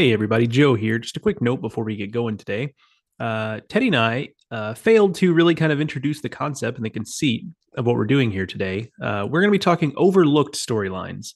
Hey, everybody, Joe here. Just a quick note before we get going today. Uh, Teddy and I uh, failed to really kind of introduce the concept and the conceit of what we're doing here today. Uh, we're going to be talking overlooked storylines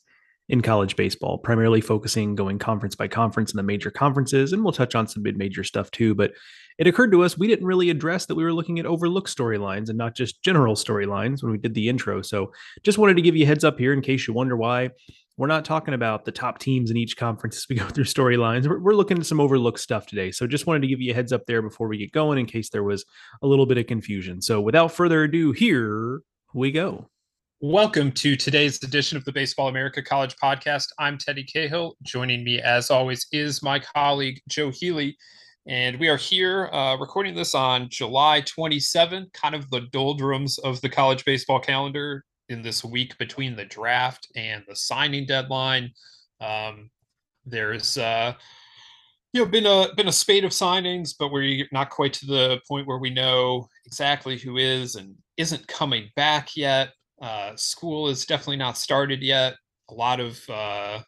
in college baseball, primarily focusing going conference by conference in the major conferences, and we'll touch on some mid major stuff too. But it occurred to us we didn't really address that we were looking at overlooked storylines and not just general storylines when we did the intro. So just wanted to give you heads up here in case you wonder why we're not talking about the top teams in each conference as we go through storylines. We're, we're, looking at some overlooked stuff today. So just wanted to give you a heads up there before we get going in case there was a little bit of confusion. So without further ado, here we go. Welcome to today's edition of the Baseball America College Podcast. I'm Teddy Cahill. Joining me, as always, is my colleague Joe Healy. And we are here uh, recording this on July 27, kind of the doldrums of the college baseball calendar in this week between the draft and the signing deadline. Um, there's uh, you know been a been a spate of signings, but we're not quite to the point where we know exactly who is and isn't coming back yet. Uh, school is definitely not started yet. A lot of uh,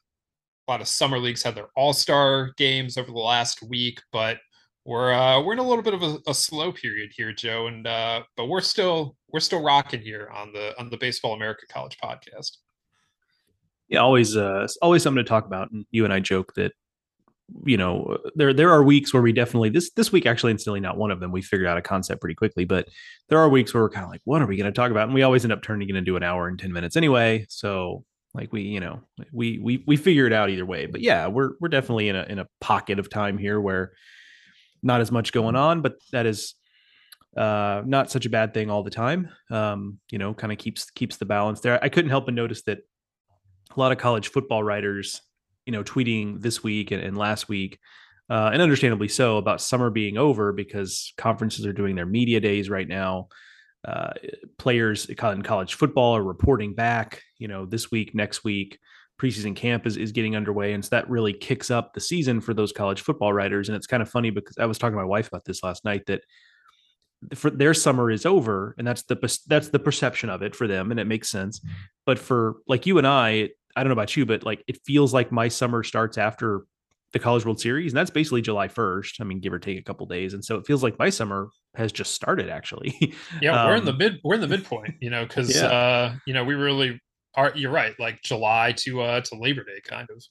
a lot of summer leagues had their all star games over the last week, but we're uh, we're in a little bit of a, a slow period here, Joe, and uh, but we're still we're still rocking here on the on the Baseball America College podcast. Yeah, always uh, always something to talk about. And you and I joke that you know there there are weeks where we definitely this this week actually instantly not one of them we figured out a concept pretty quickly but there are weeks where we're kind of like what are we going to talk about and we always end up turning it into an hour and 10 minutes anyway so like we you know we we we figure it out either way but yeah we're we're definitely in a in a pocket of time here where not as much going on, but that is uh, not such a bad thing all the time. Um, you know, kind of keeps keeps the balance there. I couldn't help but notice that a lot of college football writers, you know, tweeting this week and, and last week, uh, and understandably so, about summer being over because conferences are doing their media days right now. Uh, players in college football are reporting back, you know, this week, next week preseason camp is, is getting underway. And so that really kicks up the season for those college football writers. And it's kind of funny because I was talking to my wife about this last night that for their summer is over and that's the that's the perception of it for them and it makes sense mm-hmm. but for like you and i i don't know about you but like it feels like my summer starts after the college world series and that's basically july 1st i mean give or take a couple days and so it feels like my summer has just started actually yeah um, we're in the um, mid we're in the midpoint you know because yeah. uh you know we really are you're right, like July to uh to Labor Day, kind of.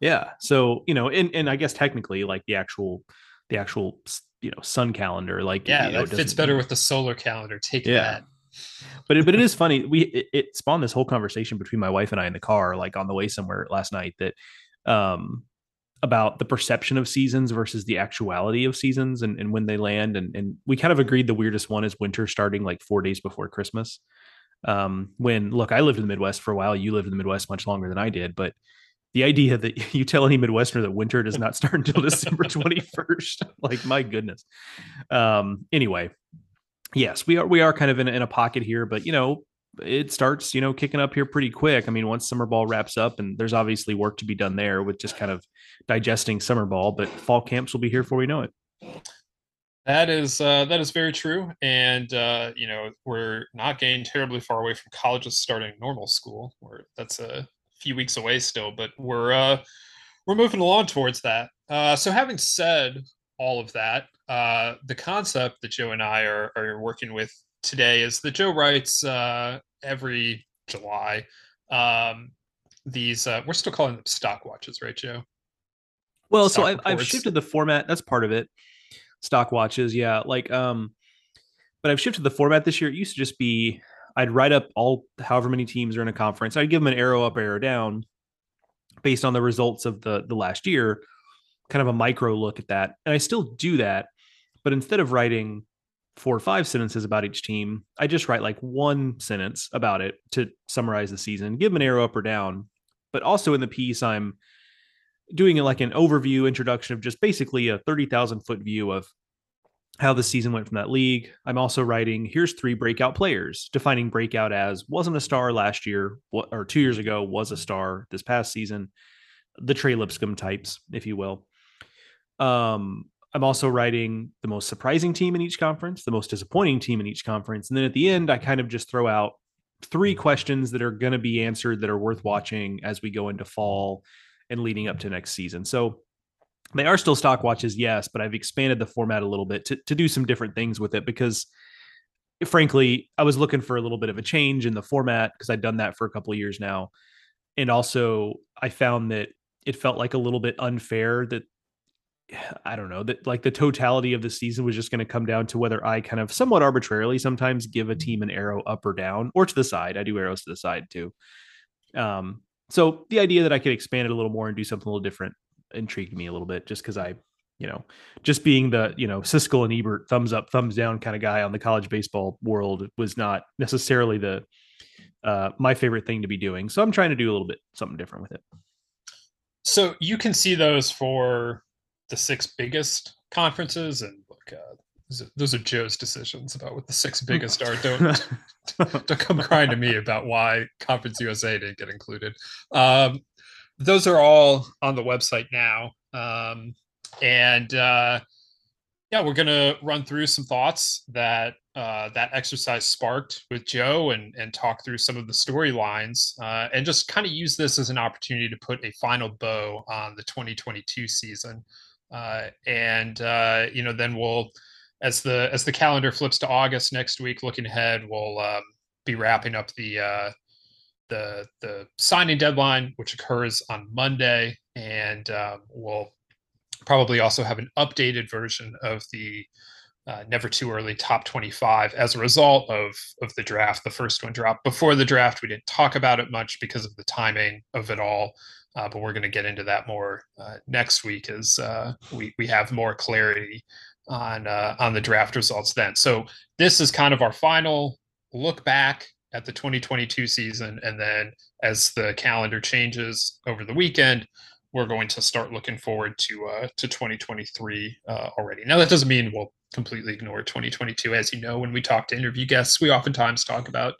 Yeah. So you know, and and I guess technically, like the actual the actual you know sun calendar, like yeah, you know, that fits better with the solar calendar. Take yeah. that. But it, but it is funny. We it, it spawned this whole conversation between my wife and I in the car, like on the way somewhere last night, that um about the perception of seasons versus the actuality of seasons and, and when they land. And, and we kind of agreed the weirdest one is winter starting like four days before Christmas. Um, when look, I lived in the Midwest for a while. You lived in the Midwest much longer than I did, but the idea that you tell any Midwesterner that winter does not start until December 21st, like my goodness. Um, anyway, yes, we are we are kind of in, in a pocket here, but you know, it starts, you know, kicking up here pretty quick. I mean, once summer ball wraps up, and there's obviously work to be done there with just kind of digesting summer ball, but fall camps will be here before we know it. That is uh, that is very true, and uh, you know we're not getting terribly far away from colleges starting normal school. Where that's a few weeks away still, but we're uh, we're moving along towards that. Uh, so, having said all of that, uh, the concept that Joe and I are, are working with today is that Joe writes uh, every July. Um, these uh, we're still calling them stock watches, right, Joe? Well, stock so I've, I've shifted the format. That's part of it. Stock watches, yeah. Like, um, but I've shifted the format this year. It used to just be I'd write up all however many teams are in a conference. I'd give them an arrow up, arrow down, based on the results of the the last year. Kind of a micro look at that, and I still do that. But instead of writing four or five sentences about each team, I just write like one sentence about it to summarize the season, give them an arrow up or down. But also in the piece, I'm doing like an overview introduction of just basically a 30,000 foot view of how the season went from that league. I'm also writing here's three breakout players, defining breakout as wasn't a star last year or two years ago, was a star this past season, the Trey Lipscomb types, if you will. Um, I'm also writing the most surprising team in each conference, the most disappointing team in each conference. And then at the end, I kind of just throw out three questions that are going to be answered that are worth watching as we go into fall and leading up to next season. So they are still stock watches, yes, but I've expanded the format a little bit to, to do some different things with it because frankly, I was looking for a little bit of a change in the format because I'd done that for a couple of years now. And also I found that it felt like a little bit unfair that I don't know that like the totality of the season was just going to come down to whether I kind of somewhat arbitrarily sometimes give a team an arrow up or down or to the side. I do arrows to the side too. Um, so the idea that I could expand it a little more and do something a little different intrigued me a little bit just because I, you know, just being the, you know, Siskel and Ebert thumbs up, thumbs down kind of guy on the college baseball world was not necessarily the, uh, my favorite thing to be doing. So I'm trying to do a little bit something different with it. So you can see those for the six biggest conferences and look, uh, those are Joe's decisions about what the six biggest are. Don't don't come crying to me about why Conference USA didn't get included. Um, those are all on the website now. Um, and uh, yeah, we're gonna run through some thoughts that uh, that exercise sparked with Joe and and talk through some of the storylines uh, and just kind of use this as an opportunity to put a final bow on the 2022 season. Uh, and uh, you know, then we'll as the as the calendar flips to August next week, looking ahead, we'll um, be wrapping up the uh, the the signing deadline, which occurs on Monday, and um, we'll probably also have an updated version of the uh, never too early top 25 as a result of of the draft the first one dropped. Before the draft we didn't talk about it much because of the timing of it all uh, but we're going to get into that more uh, next week as uh, we we have more clarity on uh, on the draft results then so this is kind of our final look back at the 2022 season. And then as the calendar changes over the weekend, we're going to start looking forward to uh, to 2023 uh, already. Now that doesn't mean we'll completely ignore 2022. As you know, when we talk to interview guests, we oftentimes talk about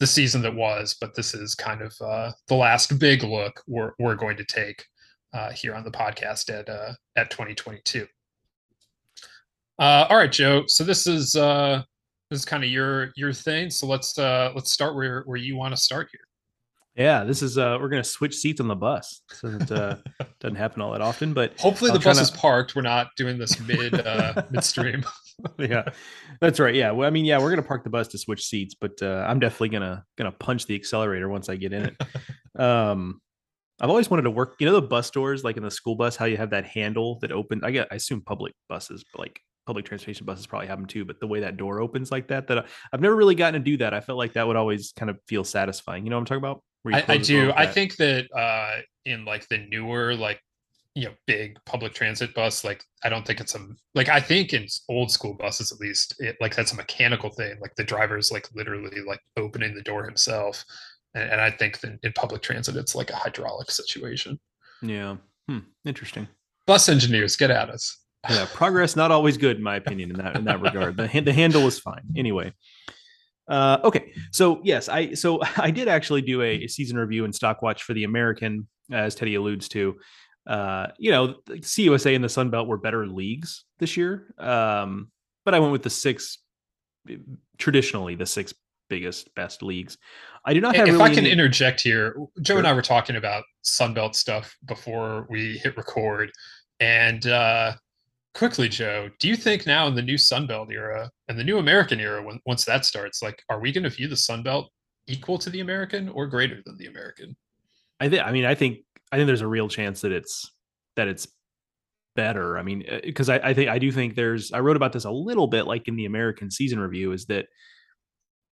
the season that was, but this is kind of uh, the last big look we're we're going to take uh, here on the podcast at uh, at 2022. Uh, all right, Joe. So this is uh, this is kind of your your thing. So let's uh let's start where where you want to start here. Yeah, this is uh we're gonna switch seats on the bus. So it uh, doesn't happen all that often, but hopefully the bus to... is parked. We're not doing this mid uh midstream. yeah, that's right. Yeah, well, I mean, yeah, we're gonna park the bus to switch seats, but uh, I'm definitely gonna gonna punch the accelerator once I get in it. um, I've always wanted to work. You know, the bus doors, like in the school bus, how you have that handle that open. I get, I assume public buses, but like public transportation buses probably have them too, but the way that door opens like that, that I've never really gotten to do that. I felt like that would always kind of feel satisfying. You know what I'm talking about? I, I do. I think that uh, in like the newer, like, you know, big public transit bus, like, I don't think it's a, like, I think in old school buses, at least, it like that's a mechanical thing. Like the driver's like literally like opening the door himself. And, and I think that in public transit, it's like a hydraulic situation. Yeah. Hmm. Interesting. Bus engineers, get at us yeah, progress not always good in my opinion in that in that regard. The the handle is fine anyway. Uh, okay, so yes, I so I did actually do a, season review and stock watch for the American, as Teddy alludes to. Uh, you know, CUSA and the Sun Belt were better leagues this year, um, but I went with the six traditionally the six biggest best leagues. I do not have. If really I can any... interject here, Joe sure. and I were talking about Sun Belt stuff before we hit record, and uh, quickly, Joe, do you think now in the new Sun Belt era and the new American era, when once that starts, like, are we going to view the Sun Belt equal to the American or greater than the American? I think. I mean, I think. I think there's a real chance that it's that it's better. I mean, because uh, I, I think I do think there's. I wrote about this a little bit, like in the American season review, is that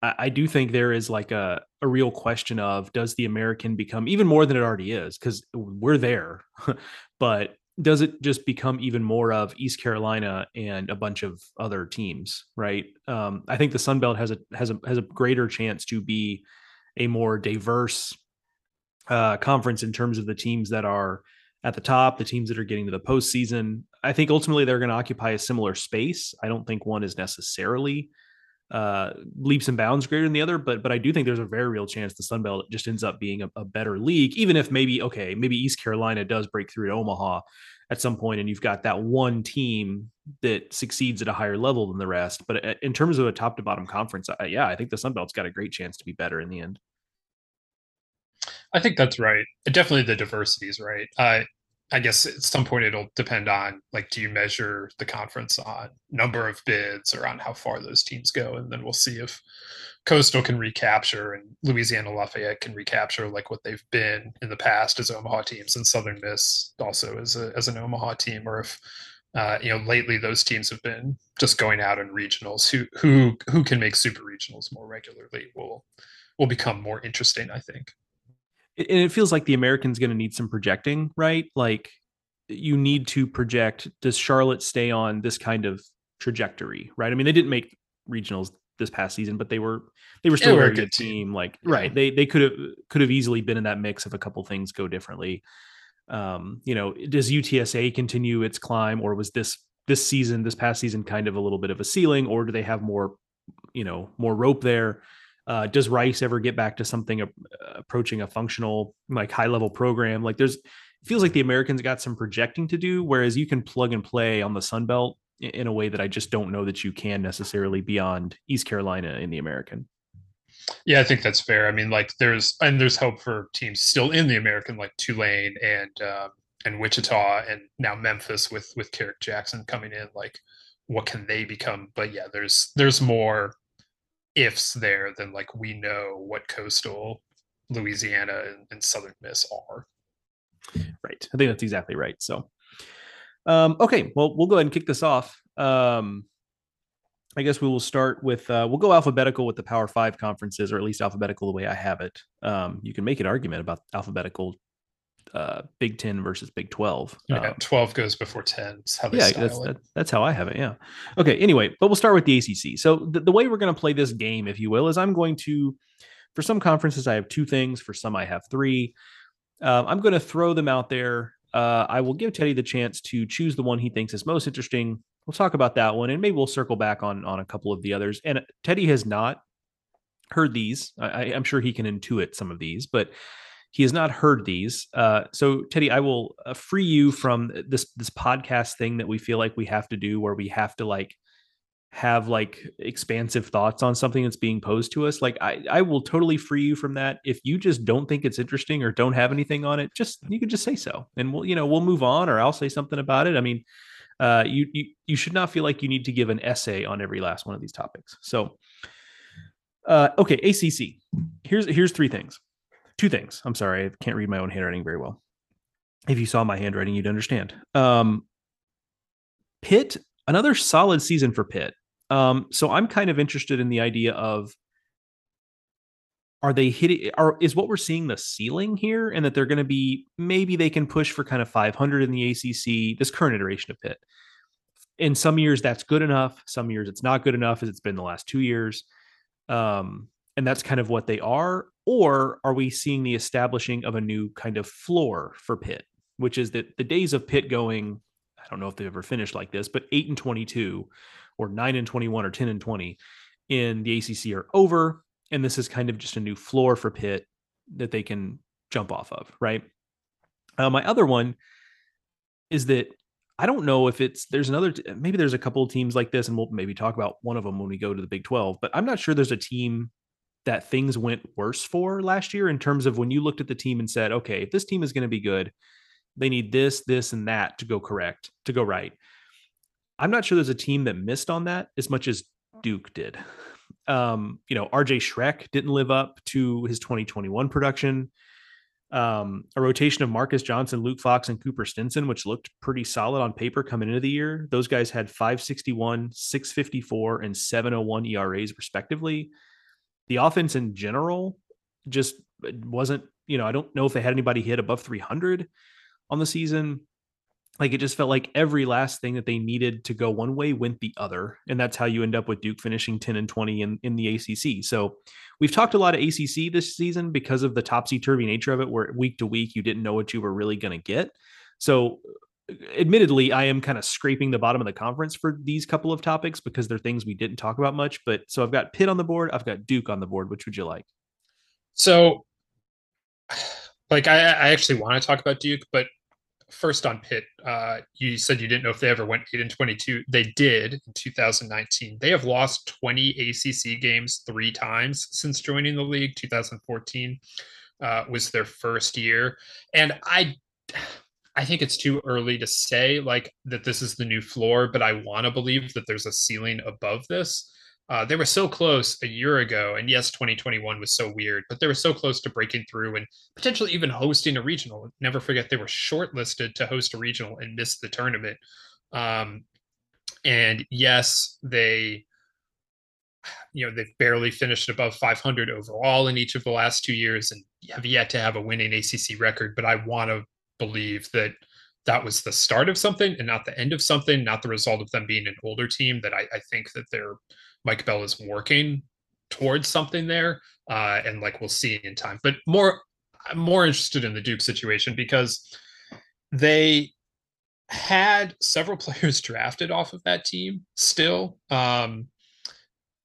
I, I do think there is like a a real question of does the American become even more than it already is because we're there, but does it just become even more of East Carolina and a bunch of other teams, right? Um, I think the Sun Belt has a has a has a greater chance to be a more diverse uh, conference in terms of the teams that are at the top, the teams that are getting to the postseason. I think ultimately they're going to occupy a similar space. I don't think one is necessarily uh, leaps and bounds greater than the other, but but I do think there's a very real chance the Sun Belt just ends up being a, a better league, even if maybe okay, maybe East Carolina does break through to Omaha at some point, and you've got that one team that succeeds at a higher level than the rest. But uh, in terms of a top to bottom conference, uh, yeah, I think the Sun Belt's got a great chance to be better in the end. I think that's right. Definitely the diversity is right. Uh, I guess at some point it'll depend on like, do you measure the conference on number of bids or on how far those teams go, and then we'll see if Coastal can recapture and Louisiana Lafayette can recapture like what they've been in the past as Omaha teams, and Southern Miss also as a as an Omaha team, or if uh, you know lately those teams have been just going out in regionals. Who who who can make super regionals more regularly will will become more interesting, I think and it feels like the American's going to need some projecting, right? Like you need to project does Charlotte stay on this kind of trajectory, right? I mean, they didn't make regionals this past season, but they were they were still a very good team. team. Like yeah. right, they they could have could have easily been in that mix if a couple things go differently. Um, you know, does UTSA continue its climb, or was this this season, this past season, kind of a little bit of a ceiling, or do they have more, you know, more rope there? Uh, does Rice ever get back to something approaching a functional, like high level program? Like there's, feels like the Americans got some projecting to do, whereas you can plug and play on the Sun Belt in a way that I just don't know that you can necessarily beyond East Carolina in the American. Yeah, I think that's fair. I mean, like there's and there's hope for teams still in the American, like Tulane and um, and Wichita, and now Memphis with with Kerrick Jackson coming in. Like, what can they become? But yeah, there's there's more ifs there than like we know what coastal Louisiana and, and Southern Miss are. Right. I think that's exactly right. So, um, okay, well, we'll go ahead and kick this off. Um, I guess we will start with uh, we'll go alphabetical with the Power Five conferences, or at least alphabetical the way I have it. Um, you can make an argument about alphabetical uh, Big Ten versus Big Twelve. Yeah, um, Twelve goes before ten. yeah, that's that, that's how I have it. Yeah. Okay. Anyway, but we'll start with the ACC. So the, the way we're going to play this game, if you will, is I'm going to, for some conferences, I have two things. For some, I have three. Um, I'm going to throw them out there. Uh, I will give Teddy the chance to choose the one he thinks is most interesting. We'll talk about that one, and maybe we'll circle back on on a couple of the others. And Teddy has not heard these. I, I'm sure he can intuit some of these, but he has not heard these. Uh, so, Teddy, I will uh, free you from this this podcast thing that we feel like we have to do, where we have to like have like expansive thoughts on something that's being posed to us. Like, I I will totally free you from that. If you just don't think it's interesting or don't have anything on it, just you can just say so, and we'll you know we'll move on, or I'll say something about it. I mean, uh, you you you should not feel like you need to give an essay on every last one of these topics. So. Uh, okay, ACC. Here's here's three things two things. I'm sorry, I can't read my own handwriting very well. If you saw my handwriting, you'd understand. Um, Pitt, another solid season for Pitt. Um, so I'm kind of interested in the idea of are they hitting are is what we're seeing the ceiling here and that they're going to be maybe they can push for kind of 500 in the ACC this current iteration of Pitt. In some years that's good enough, some years it's not good enough as it's been the last 2 years. Um, and that's kind of what they are or are we seeing the establishing of a new kind of floor for Pitt, which is that the days of Pitt going, I don't know if they've ever finished like this, but 8 and 22 or 9 and 21 or 10 and 20 in the ACC are over. And this is kind of just a new floor for Pitt that they can jump off of, right? Uh, my other one is that I don't know if it's there's another maybe there's a couple of teams like this, and we'll maybe talk about one of them when we go to the Big 12, but I'm not sure there's a team that things went worse for last year in terms of when you looked at the team and said, okay, if this team is going to be good, they need this, this, and that to go correct, to go right. I'm not sure there's a team that missed on that as much as Duke did. Um, you know, RJ Schreck didn't live up to his 2021 production. Um, a rotation of Marcus Johnson, Luke Fox, and Cooper Stinson, which looked pretty solid on paper coming into the year. Those guys had 561, 654, and 701 ERAs, respectively. The offense in general just wasn't, you know, I don't know if they had anybody hit above 300 on the season. Like it just felt like every last thing that they needed to go one way went the other and that's how you end up with duke finishing 10 and 20 in, in the acc so we've talked a lot of acc this season because of the topsy-turvy nature of it where week to week you didn't know what you were really going to get. So admittedly i am kind of scraping the bottom of the conference for these couple of topics because they're things we didn't talk about much but so i've got pitt on the board i've got duke on the board which would you like so like i, I actually want to talk about duke but first on Pitt, uh, you said you didn't know if they ever went eight and twenty-two. They did in 2019. They have lost 20 ACC games three times since joining the league. 2014 uh, was their first year, and I, I think it's too early to say like that this is the new floor, but I want to believe that there's a ceiling above this. Uh, they were so close a year ago, and yes, 2021 was so weird, but they were so close to breaking through and potentially even hosting a regional. Never forget they were shortlisted to host a regional and missed the tournament. Um, and yes, they, you know, they've barely finished above 500 overall in each of the last two years, and have yet to have a winning ACC record. But I want to believe that that was the start of something and not the end of something, not the result of them being an older team. That I, I think that they're Mike Bell is working towards something there, uh, and like we'll see in time. But more, I'm more interested in the Duke situation because they had several players drafted off of that team. Still, um,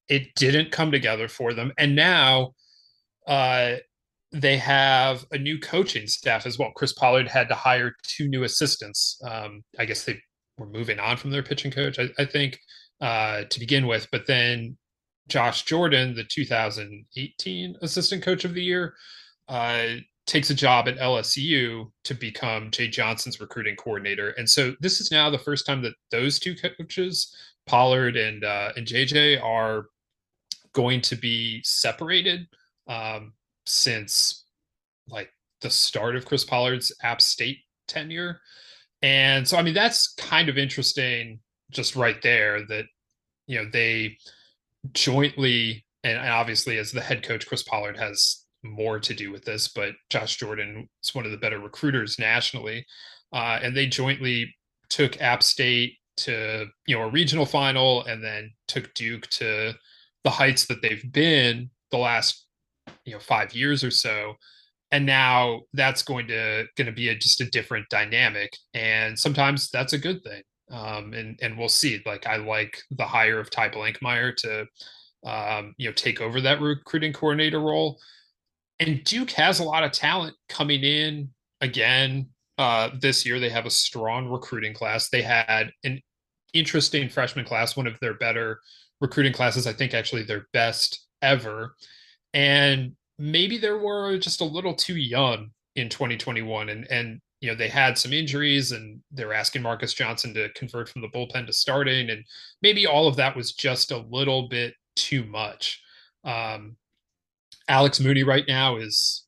it didn't come together for them, and now uh, they have a new coaching staff as well. Chris Pollard had to hire two new assistants. Um, I guess they were moving on from their pitching coach. I, I think uh, to begin with. But then Josh Jordan, the 2018 Assistant Coach of the Year, uh, takes a job at LSU to become Jay Johnson's recruiting coordinator. And so this is now the first time that those two coaches, Pollard and uh, and JJ, are going to be separated um, since like the start of Chris Pollard's App State tenure. And so, I mean, that's kind of interesting just right there that you know they jointly and obviously as the head coach Chris Pollard has more to do with this, but Josh Jordan is one of the better recruiters nationally, uh, and they jointly took App State to you know a regional final and then took Duke to the heights that they've been the last you know five years or so and now that's going to going to be a, just a different dynamic and sometimes that's a good thing um, and and we'll see. Like I like the hire of Ty Blankmeyer to um, you know take over that recruiting coordinator role. And Duke has a lot of talent coming in again uh, this year. They have a strong recruiting class. They had an interesting freshman class, one of their better recruiting classes. I think actually their best ever. And maybe they were just a little too young in 2021 and and you know they had some injuries and they're asking Marcus Johnson to convert from the bullpen to starting and maybe all of that was just a little bit too much. Um, Alex Mooney right now is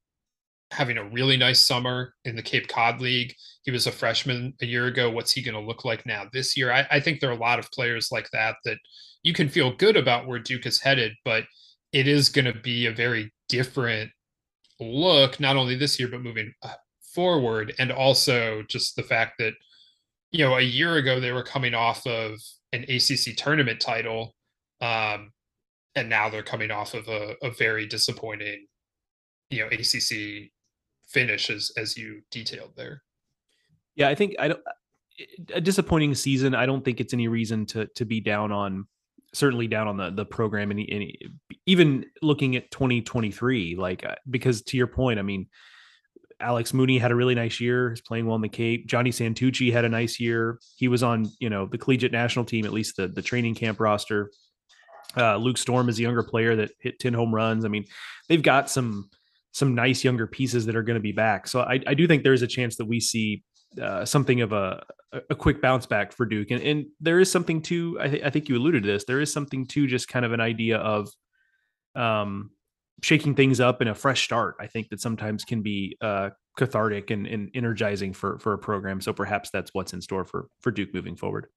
having a really nice summer in the Cape Cod League. He was a freshman a year ago. What's he going to look like now this year? I, I think there are a lot of players like that that you can feel good about where Duke is headed, but it is going to be a very different look, not only this year, but moving uh, forward. And also just the fact that you know a year ago they were coming off of an ACC tournament title um and now they're coming off of a, a very disappointing you know ACC finish as as you detailed there. Yeah i think i don't a disappointing season i don't think it's any reason to to be down on certainly down on the the program and even looking at 2023 like uh, because to your point i mean Alex Mooney had a really nice year. He's playing well in the Cape. Johnny Santucci had a nice year. He was on, you know, the collegiate national team, at least the the training camp roster. Uh, Luke Storm is a younger player that hit 10 home runs. I mean, they've got some some nice younger pieces that are going to be back. So I, I do think there's a chance that we see uh, something of a a quick bounce back for Duke, and and there is something to I, th- I think you alluded to this. There is something to just kind of an idea of um shaking things up and a fresh start. I think that sometimes can be uh cathartic and, and energizing for for a program. So perhaps that's what's in store for for Duke moving forward.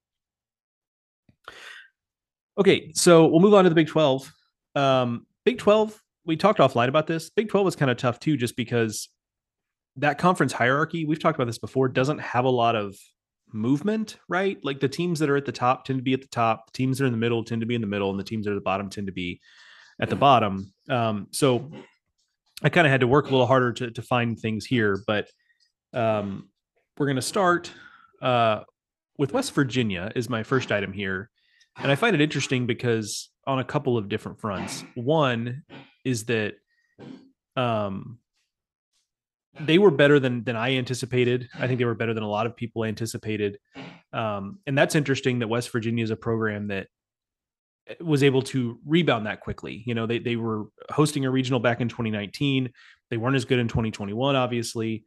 Okay, so we'll move on to the Big 12. Um, Big 12, we talked offline about this. Big 12 was kind of tough too, just because that conference hierarchy, we've talked about this before, doesn't have a lot of movement, right? Like the teams that are at the top tend to be at the top, the teams that are in the middle tend to be in the middle, and the teams that are at the bottom tend to be at the bottom. Um, so I kind of had to work a little harder to, to find things here, but um, we're going to start uh, with West Virginia is my first item here. And I find it interesting because on a couple of different fronts. One is that um, they were better than than I anticipated. I think they were better than a lot of people anticipated. Um, and that's interesting that West Virginia is a program that eh, was able to rebound that quickly. You know, they they were hosting a regional back in 2019. They weren't as good in 2021, obviously,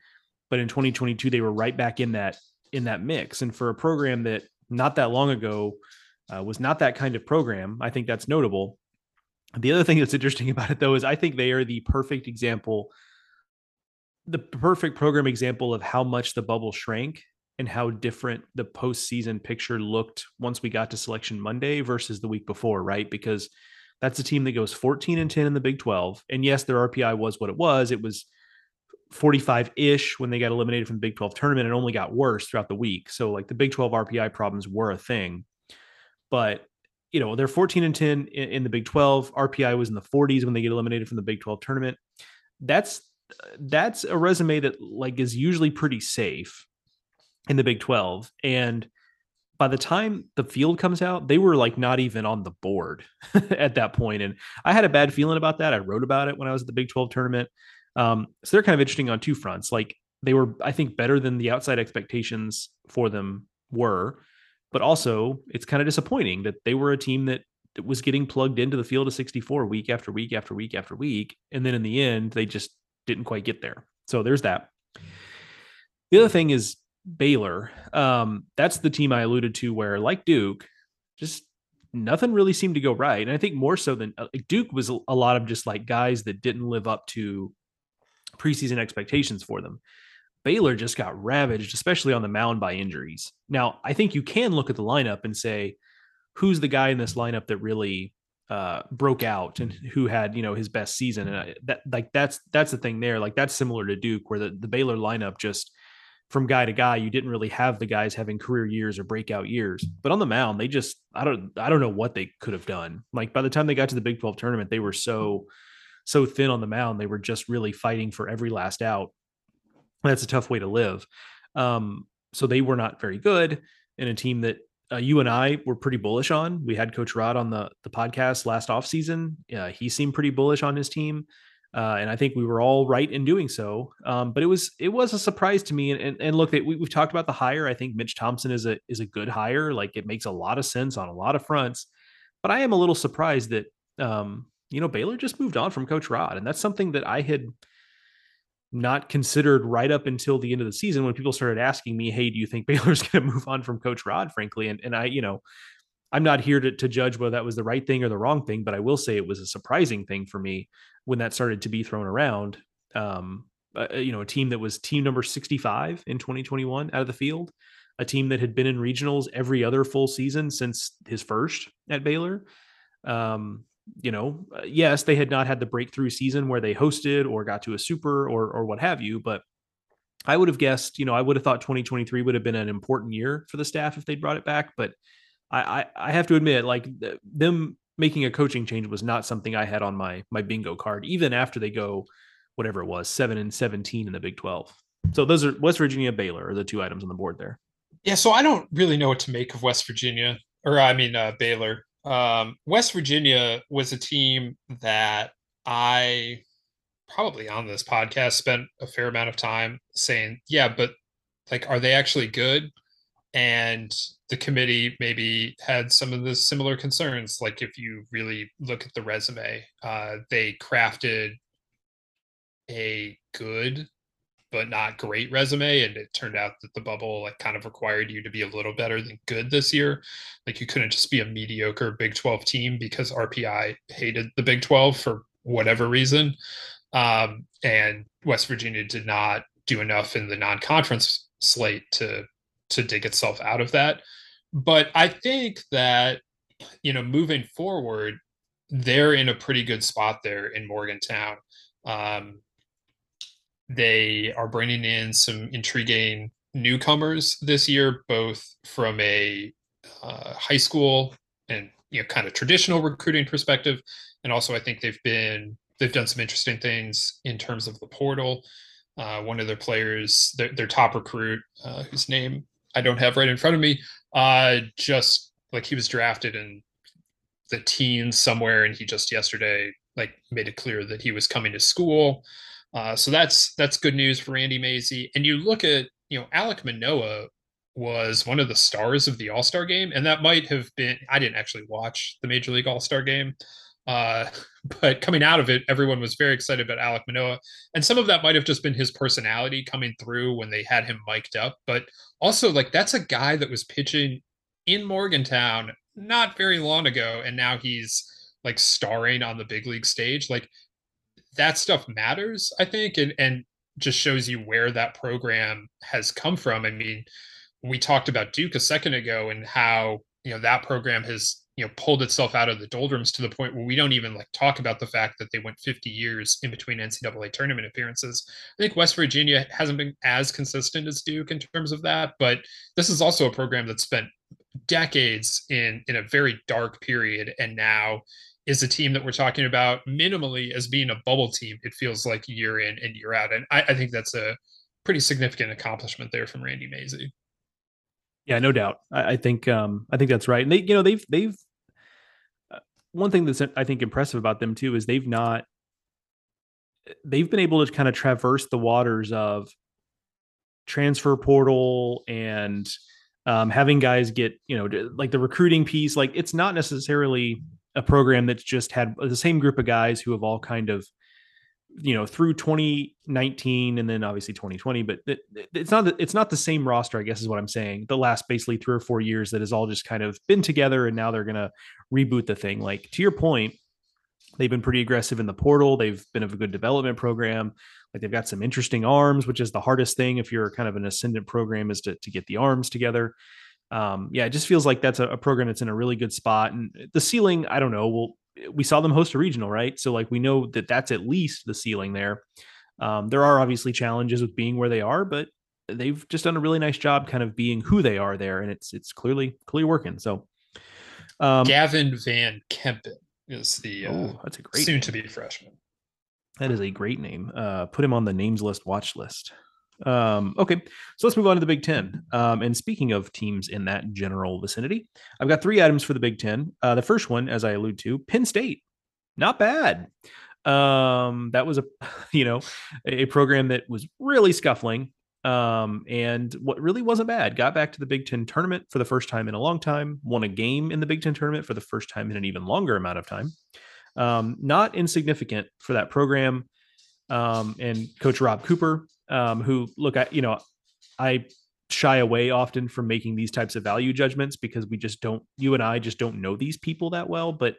but in 2022 they were right back in that in that mix. And for a program that not that long ago uh, was not that kind of program, I think that's notable. The other thing that's interesting about it though is I think they are the perfect example the perfect program example of how much the bubble shrank and how different the postseason picture looked once we got to selection Monday versus the week before, right? Because that's a team that goes 14 and 10 in the Big 12. And yes, their RPI was what it was. It was 45 ish when they got eliminated from the Big 12 tournament and only got worse throughout the week. So, like the Big 12 RPI problems were a thing. But, you know, they're 14 and 10 in, in the Big 12. RPI was in the 40s when they get eliminated from the Big 12 tournament. That's that's a resume that like is usually pretty safe in the Big 12 and by the time the field comes out they were like not even on the board at that point. And I had a bad feeling about that. I wrote about it when I was at the Big 12 tournament. Um, so they're kind of interesting on two fronts. Like they were I think better than the outside expectations for them were. But also it's kind of disappointing that they were a team that was getting plugged into the field of 64 week after week after week after week. And then in the end they just didn't quite get there. So there's that. The other thing is Baylor. Um, that's the team I alluded to where, like Duke, just nothing really seemed to go right. And I think more so than uh, Duke was a lot of just like guys that didn't live up to preseason expectations for them. Baylor just got ravaged, especially on the mound by injuries. Now, I think you can look at the lineup and say, who's the guy in this lineup that really uh, broke out and who had you know his best season. And I, that like that's that's the thing there. Like that's similar to Duke where the, the Baylor lineup just from guy to guy you didn't really have the guys having career years or breakout years. But on the mound they just I don't I don't know what they could have done. Like by the time they got to the Big 12 tournament they were so so thin on the mound. They were just really fighting for every last out. That's a tough way to live. Um so they were not very good in a team that uh, you and I were pretty bullish on. We had Coach Rod on the the podcast last offseason. Uh, he seemed pretty bullish on his team. Uh, and I think we were all right in doing so. Um, but it was it was a surprise to me. And, and, and look, we, have talked about the hire. I think Mitch Thompson is a is a good hire. Like it makes a lot of sense on a lot of fronts. But I am a little surprised that um, you know Baylor just moved on from Coach Rod, and that's something that I had not considered right up until the end of the season when people started asking me, Hey, do you think Baylor's going to move on from Coach Rod, frankly? And, and I, you know, I'm not here to, to judge whether that was the right thing or the wrong thing, but I will say it was a surprising thing for me when that started to be thrown around. Um, uh, you know, a team that was team number 65 in 2021 out of the field, a team that had been in regionals every other full season since his first at Baylor. Um, you know, uh, yes, they had not had the breakthrough season where they hosted or got to a super or or what have you, but I would have guessed, you know, I would have thought 2023 would have been an important year for the staff if they brought it back. But I, I, I have to admit, like them making a coaching change was not something I had on my my bingo card, even after they go whatever it was, seven and 17 in the Big 12. So those are West Virginia, Baylor are the two items on the board there. Yeah, so I don't really know what to make of West Virginia, or I mean uh, Baylor. Um, West Virginia was a team that I probably on this podcast spent a fair amount of time saying, yeah, but like, are they actually good? And the committee maybe had some of the similar concerns. Like, if you really look at the resume, uh, they crafted a good but not great resume. And it turned out that the bubble like kind of required you to be a little better than good this year. Like you couldn't just be a mediocre Big 12 team because RPI hated the Big 12 for whatever reason. Um, and West Virginia did not do enough in the non-conference slate to to dig itself out of that. But I think that you know moving forward, they're in a pretty good spot there in Morgantown. Um, they are bringing in some intriguing newcomers this year, both from a uh, high school and you know kind of traditional recruiting perspective, and also I think they've been they've done some interesting things in terms of the portal. Uh, one of their players, their, their top recruit, uh, whose name I don't have right in front of me, uh, just like he was drafted in the teens somewhere, and he just yesterday like made it clear that he was coming to school. Uh, so that's that's good news for Randy Mazey. And you look at you know Alek Manoah was one of the stars of the All Star game, and that might have been I didn't actually watch the Major League All Star game, uh, but coming out of it, everyone was very excited about Alek Manoah, And some of that might have just been his personality coming through when they had him mic'd up. But also, like, that's a guy that was pitching in Morgantown not very long ago. And now he's like starring on the big league stage. Like, that stuff matters, I think, and, and just shows you where that program has come from. I mean, we talked about Duke a second ago and how, you know, that program has you know pulled itself out of the doldrums to the point where we don't even like talk about the fact that they went 50 years in between NCAA tournament appearances. I think West Virginia hasn't been as consistent as Duke in terms of that, but this is also a program that spent decades in in a very dark period and now is a team that we're talking about minimally as being a bubble team. It feels like year in and year out, and I, I think that's a pretty significant accomplishment there from Randy Mazey. Yeah, no doubt. I, I think um, I think that's right. And they, you know, they've they've uh, one thing that's I think impressive about them too is they've not they've been able to kind of traverse the waters of transfer portal and um, having guys get you know like the recruiting piece. Like it's not necessarily a program that's just had the same group of guys who have all kind of you know through 2019 and then obviously 2020 but it, it's not it's not the same roster i guess is what i'm saying. The last basically three or four years that has all just kind of been together and now they're going to reboot the thing. Like to your point they've been pretty aggressive in the portal. They've been of a good development program. Like they've got some interesting arms which is the hardest thing if you're kind of an ascendant program is to, to get the arms together um, yeah, it just feels like that's a, a, program that's in a really good spot. And the ceiling, I don't know, Well, we saw them host a regional, right? So like we know that that's at least the ceiling there. Um, there are obviously challenges with being where they are, but they've just done a really nice job kind of being who they are there, and it's it's clearly clearly working. So um, Gavin Van Kempen is the uh, oh, that's a great soon to be freshman. That is a great name. Uh, put him on the names list watch list. Um, okay, so let's move on to the Big Ten. Um, and speaking of teams in that general vicinity, I've got three items for the Big Ten. Uh, the first one, as I allude to, Penn State, not bad. Um, that was a, you know, a program that was really scuffling. Um, and what really wasn't bad. Got back to the Big Ten tournament for the first time in a long time. Won a game in the Big Ten tournament for the first time in an even longer amount of time. Um, not insignificant for that program. Um, and Coach Rob Cooper um, who look at, you know, I shy away often from making these types of value judgments because we just don't, you and I just don't know these people that well. But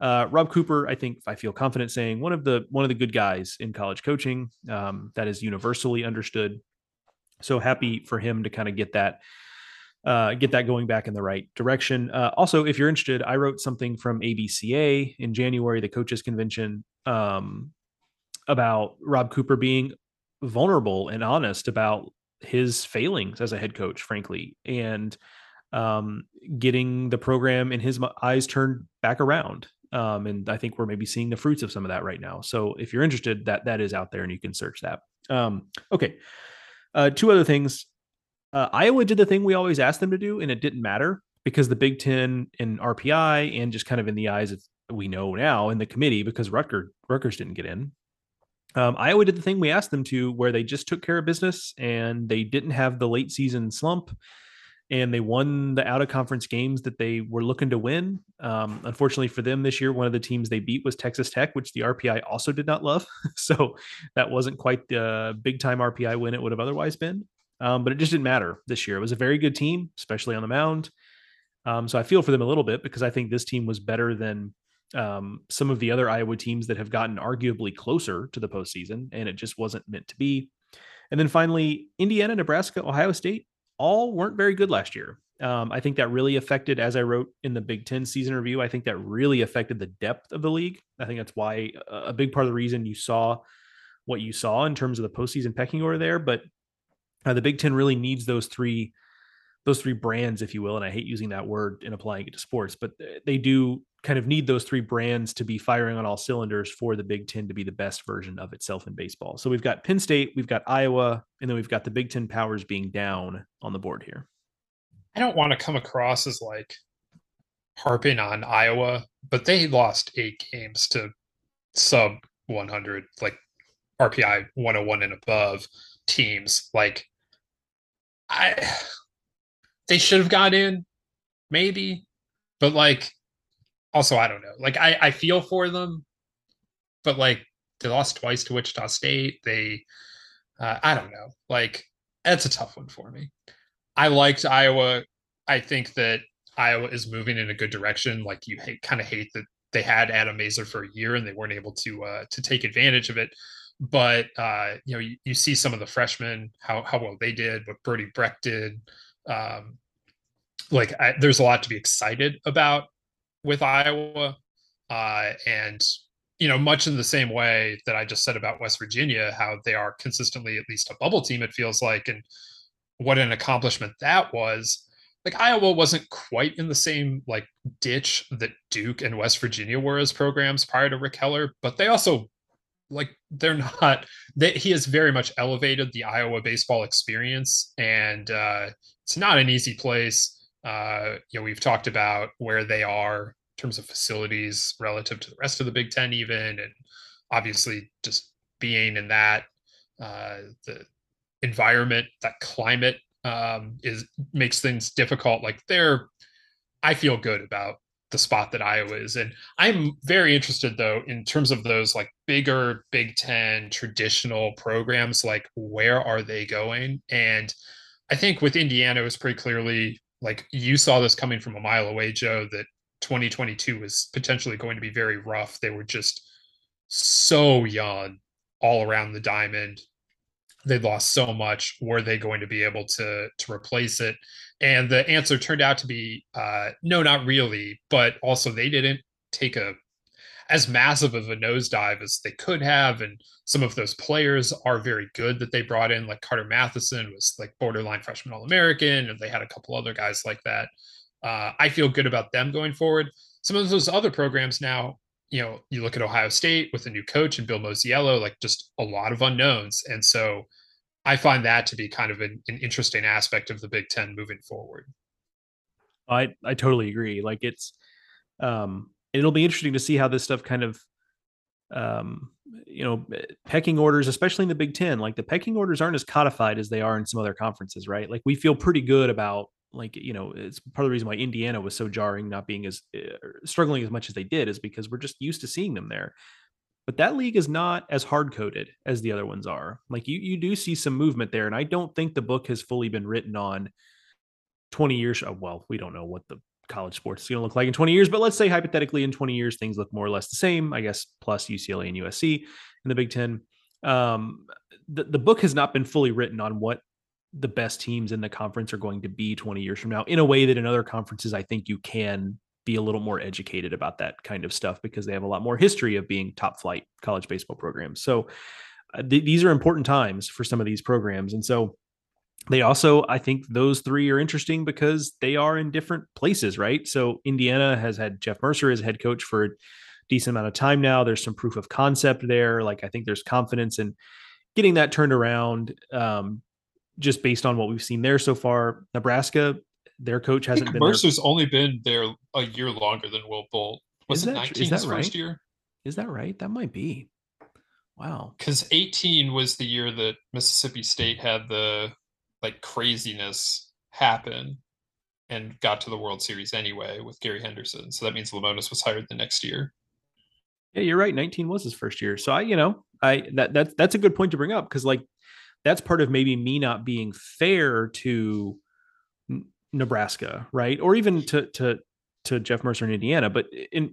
uh, Rob Cooper, I think I feel confident saying one of the one of the good guys in college coaching um, that is universally understood. So happy for him to kind of get that uh, get that going back in the right direction. Uh, also, if you're interested, I wrote something from ABCA in January, the coaches convention, um, about Rob Cooper being vulnerable and honest about his failings as a head coach, frankly, and um, getting the program in his eyes turned back around. Um, and I think we're maybe seeing the fruits of some of that right now. So if you're interested, that that is out there, and you can search that. Um, okay, uh, two other things. Uh, Iowa did the thing we always asked them to do, and it didn't matter because the Big Ten and RPI, and just kind of in the eyes of we know now in the committee, because Rutgers Rutgers didn't get in. Um, Iowa did the thing we asked them to, where they just took care of business and they didn't have the late season slump. and they won the out of conference games that they were looking to win. Um, unfortunately for them this year, one of the teams they beat was Texas Tech, which the RPI also did not love. so that wasn't quite the big time RPI win it would have otherwise been. Um, but it just didn't matter this year. It was a very good team, especially on the mound. Um, so I feel for them a little bit because I think this team was better than um, some of the other Iowa teams that have gotten arguably closer to the postseason, and it just wasn't meant to be. And then finally, Indiana, Nebraska, Ohio State all weren't very good last year. Um, I think that really affected, as I wrote in the Big Ten season review, I think that really affected the depth of the league. I think that's why a big part of the reason you saw what you saw in terms of the postseason pecking order there. But uh, the Big Ten really needs those three those three brands, if you will. And I hate using that word and applying it to sports, but they do kind of need those three brands to be firing on all cylinders for the Big Ten to be the best version of itself in baseball. So we've got Penn State, we've got Iowa, and then we've got the Big Ten powers being down on the board here. I don't want to come across as like harping on Iowa, but they lost eight games to sub 100, like RPI 101 and above teams. Like, I they should have got in, maybe, but like also I don't know. Like I I feel for them, but like they lost twice to Wichita State. They uh, I don't know. Like that's a tough one for me. I liked Iowa. I think that Iowa is moving in a good direction. Like you kind of hate that they had Adam Mazur for a year and they weren't able to uh, to take advantage of it. But uh, you know, you, you see some of the freshmen how how well they did, what Brody Brecht did. Um, like I, there's a lot to be excited about with Iowa, uh, and you know, much in the same way that I just said about West Virginia, how they are consistently at least a bubble team. It feels like, and what an accomplishment that was. Like Iowa wasn't quite in the same like ditch that Duke and West Virginia were as programs prior to Rick Heller, but they also like they're not that he has very much elevated the Iowa baseball experience and uh it's not an easy place uh you know we've talked about where they are in terms of facilities relative to the rest of the Big 10 even and obviously just being in that uh the environment that climate um is makes things difficult like they're I feel good about the spot that Iowa is in. I'm very interested though in terms of those like bigger Big 10 traditional programs like where are they going? And I think with Indiana it was pretty clearly like you saw this coming from a mile away Joe that 2022 was potentially going to be very rough. They were just so young all around the diamond. They lost so much. Were they going to be able to to replace it? And the answer turned out to be uh, no, not really. But also, they didn't take a as massive of a nosedive as they could have. And some of those players are very good that they brought in, like Carter Mathison was like borderline freshman All American, and they had a couple other guys like that. Uh, I feel good about them going forward. Some of those other programs now, you know, you look at Ohio State with a new coach and Bill Mosiello, like just a lot of unknowns. And so I find that to be kind of an, an interesting aspect of the Big Ten moving forward. I I totally agree. Like it's um it'll be interesting to see how this stuff kind of um you know pecking orders especially in the Big 10 like the pecking orders aren't as codified as they are in some other conferences right like we feel pretty good about like you know it's part of the reason why Indiana was so jarring not being as uh, struggling as much as they did is because we're just used to seeing them there but that league is not as hard coded as the other ones are. Like you, you do see some movement there, and I don't think the book has fully been written on 20 years. Oh, well, we don't know what the college sports is going to look like in 20 years, but let's say hypothetically in 20 years things look more or less the same. I guess plus UCLA and USC in the Big Ten. Um, the the book has not been fully written on what the best teams in the conference are going to be 20 years from now in a way that in other conferences I think you can be a little more educated about that kind of stuff because they have a lot more history of being top flight college baseball programs. So uh, th- these are important times for some of these programs. And so they also, I think those three are interesting because they are in different places, right? So Indiana has had Jeff Mercer as head coach for a decent amount of time now. There's some proof of concept there. Like I think there's confidence in getting that turned around. Um, just based on what we've seen there so far, Nebraska their coach hasn't been. Mercer's there. only been there a year longer than Will Bolt. Was is it 19 is that his right? first year? Is that right? That might be. Wow. Because 18 was the year that Mississippi State had the like craziness happen. and got to the World Series anyway with Gary Henderson. So that means Lemonis was hired the next year. Yeah, you're right. 19 was his first year. So I, you know, I that that's that's a good point to bring up because like that's part of maybe me not being fair to Nebraska, right? Or even to to to Jeff Mercer in Indiana. But in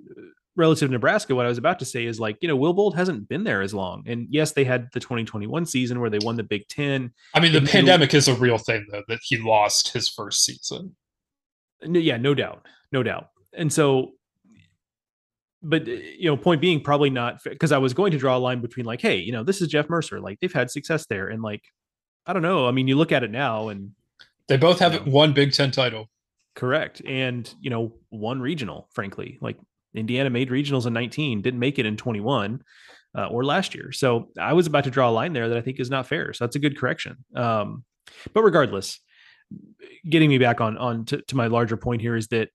relative to Nebraska, what I was about to say is like, you know, Will Bolt hasn't been there as long. And yes, they had the 2021 season where they won the Big Ten. I mean, the pandemic is a real thing, though, that he lost his first season. Yeah, no doubt. No doubt. And so, but, eh, you know, point being, probably not because I was going to draw a line between like, hey, you know, this is Jeff Mercer. Like they've had success there. And like, I don't know. I mean, you look at it now and they both have you know, one Big Ten title. Correct. And, you know, one regional, frankly. Like Indiana made regionals in 19, didn't make it in 21 uh, or last year. So I was about to draw a line there that I think is not fair. So that's a good correction. Um, but regardless, getting me back on on to, to my larger point here is that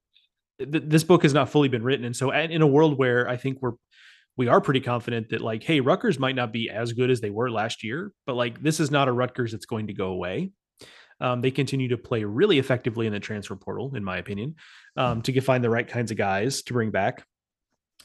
th- this book has not fully been written, and so in a world where I think we're we are pretty confident that like, hey, Rutgers might not be as good as they were last year, but like this is not a Rutgers that's going to go away. Um, they continue to play really effectively in the transfer portal, in my opinion, um, to find the right kinds of guys to bring back.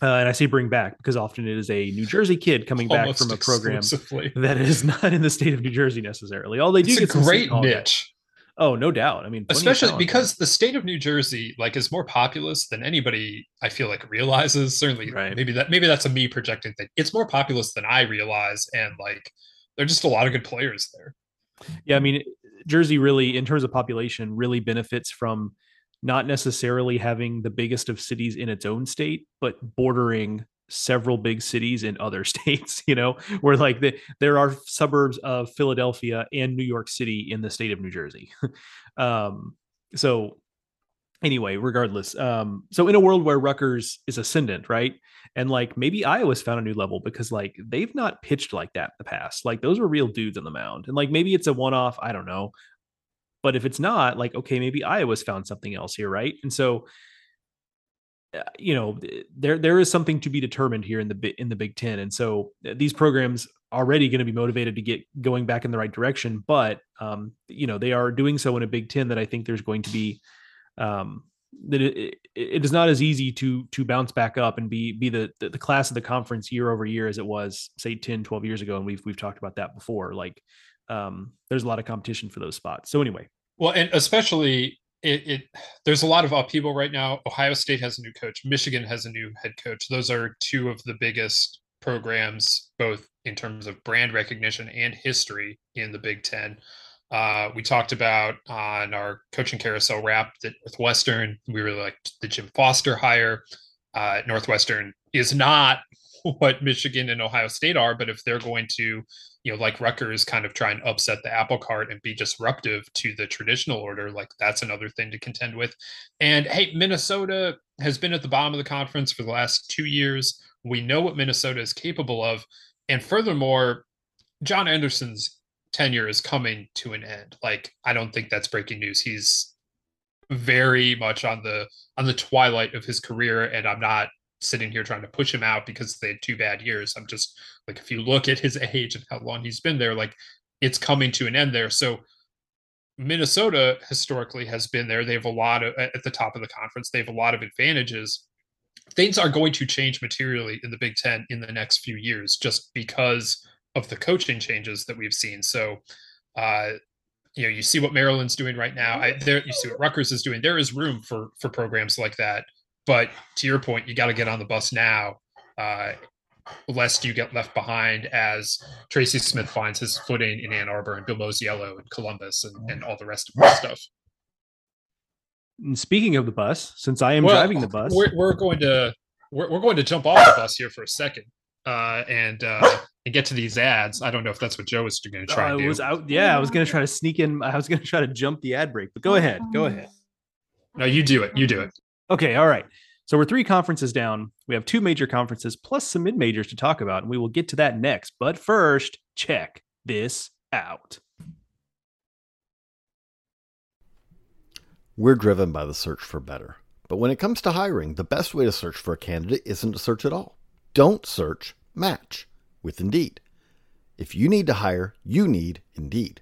Uh, and I say bring back because often it is a New Jersey kid coming back from a program that is not in the state of New Jersey necessarily. All they do it's a great niche. Oh, no doubt. I mean, especially because there. the state of New Jersey like is more populous than anybody I feel like realizes. Certainly, right. maybe that maybe that's a me projecting thing. It's more populous than I realize, and like there are just a lot of good players there. Yeah, I mean, Jersey really, in terms of population, really benefits from not necessarily having the biggest of cities in its own state, but bordering several big cities in other states, you know, where like the, there are suburbs of Philadelphia and New York City in the state of New Jersey. um, so anyway, regardless, um, so in a world where Rutgers is ascendant, right? And like maybe Iowa's found a new level because like they've not pitched like that in the past. Like those were real dudes on the mound. And like maybe it's a one off, I don't know. But if it's not, like, okay, maybe Iowa's found something else here, right? And so uh, you know there there is something to be determined here in the in the Big 10 and so uh, these programs already going to be motivated to get going back in the right direction but um you know they are doing so in a Big 10 that I think there's going to be um that it, it is not as easy to to bounce back up and be be the, the class of the conference year over year as it was say 10 12 years ago and we've we've talked about that before. Like um there's a lot of competition for those spots. So anyway well and especially it, it there's a lot of upheaval right now. Ohio state has a new coach. Michigan has a new head coach. Those are two of the biggest programs both in terms of brand recognition and history in the big ten. Uh, we talked about on our coaching carousel wrap that Northwestern, we really liked the Jim Foster hire. Uh, Northwestern is not what Michigan and Ohio State are, but if they're going to, you know, like Rutgers kind of try and upset the apple cart and be disruptive to the traditional order, like that's another thing to contend with. And hey, Minnesota has been at the bottom of the conference for the last two years. We know what Minnesota is capable of. And furthermore, John Anderson's tenure is coming to an end. Like I don't think that's breaking news. He's very much on the on the twilight of his career and I'm not sitting here trying to push him out because they had two bad years. I'm just like if you look at his age and how long he's been there like it's coming to an end there. So Minnesota historically has been there. They have a lot of at the top of the conference. They have a lot of advantages. Things are going to change materially in the Big Ten in the next few years just because of the coaching changes that we've seen. So, uh, you know, you see what Maryland's doing right now. I, there, you see what Rutgers is doing. There is room for for programs like that. But to your point, you got to get on the bus now, uh, lest you get left behind as Tracy Smith finds his footing in Ann Arbor and Bill Mosiello and Columbus and, and all the rest of the stuff. And speaking of the bus, since I am well, driving the bus, we're, we're going to we're, we're going to jump off the bus here for a second uh, and uh, and get to these ads. I don't know if that's what Joe was going to try. Uh, do. Was out, yeah, I was going to try to sneak in. I was going to try to jump the ad break, but go ahead, go ahead. No, you do it. You do it. Okay, all right. So we're three conferences down. We have two major conferences plus some mid majors to talk about, and we will get to that next. But first, check this out. We're driven by the search for better. But when it comes to hiring, the best way to search for a candidate isn't to search at all. Don't search, match with Indeed. If you need to hire, you need Indeed.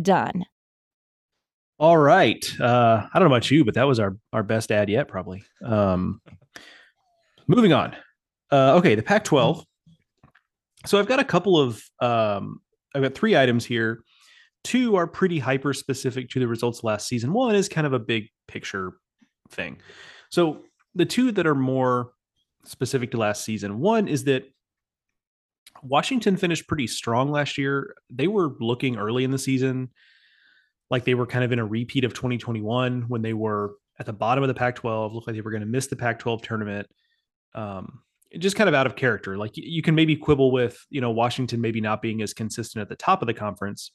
done. All right. Uh, I don't know about you, but that was our our best ad yet, probably. Um, moving on. Uh, okay, the Pac-12. So I've got a couple of um, I've got three items here. Two are pretty hyper specific to the results last season. One is kind of a big picture thing. So the two that are more specific to last season. One is that Washington finished pretty strong last year. They were looking early in the season like they were kind of in a repeat of 2021 when they were at the bottom of the Pac 12, looked like they were going to miss the Pac 12 tournament. Um, just kind of out of character. Like you can maybe quibble with, you know, Washington maybe not being as consistent at the top of the conference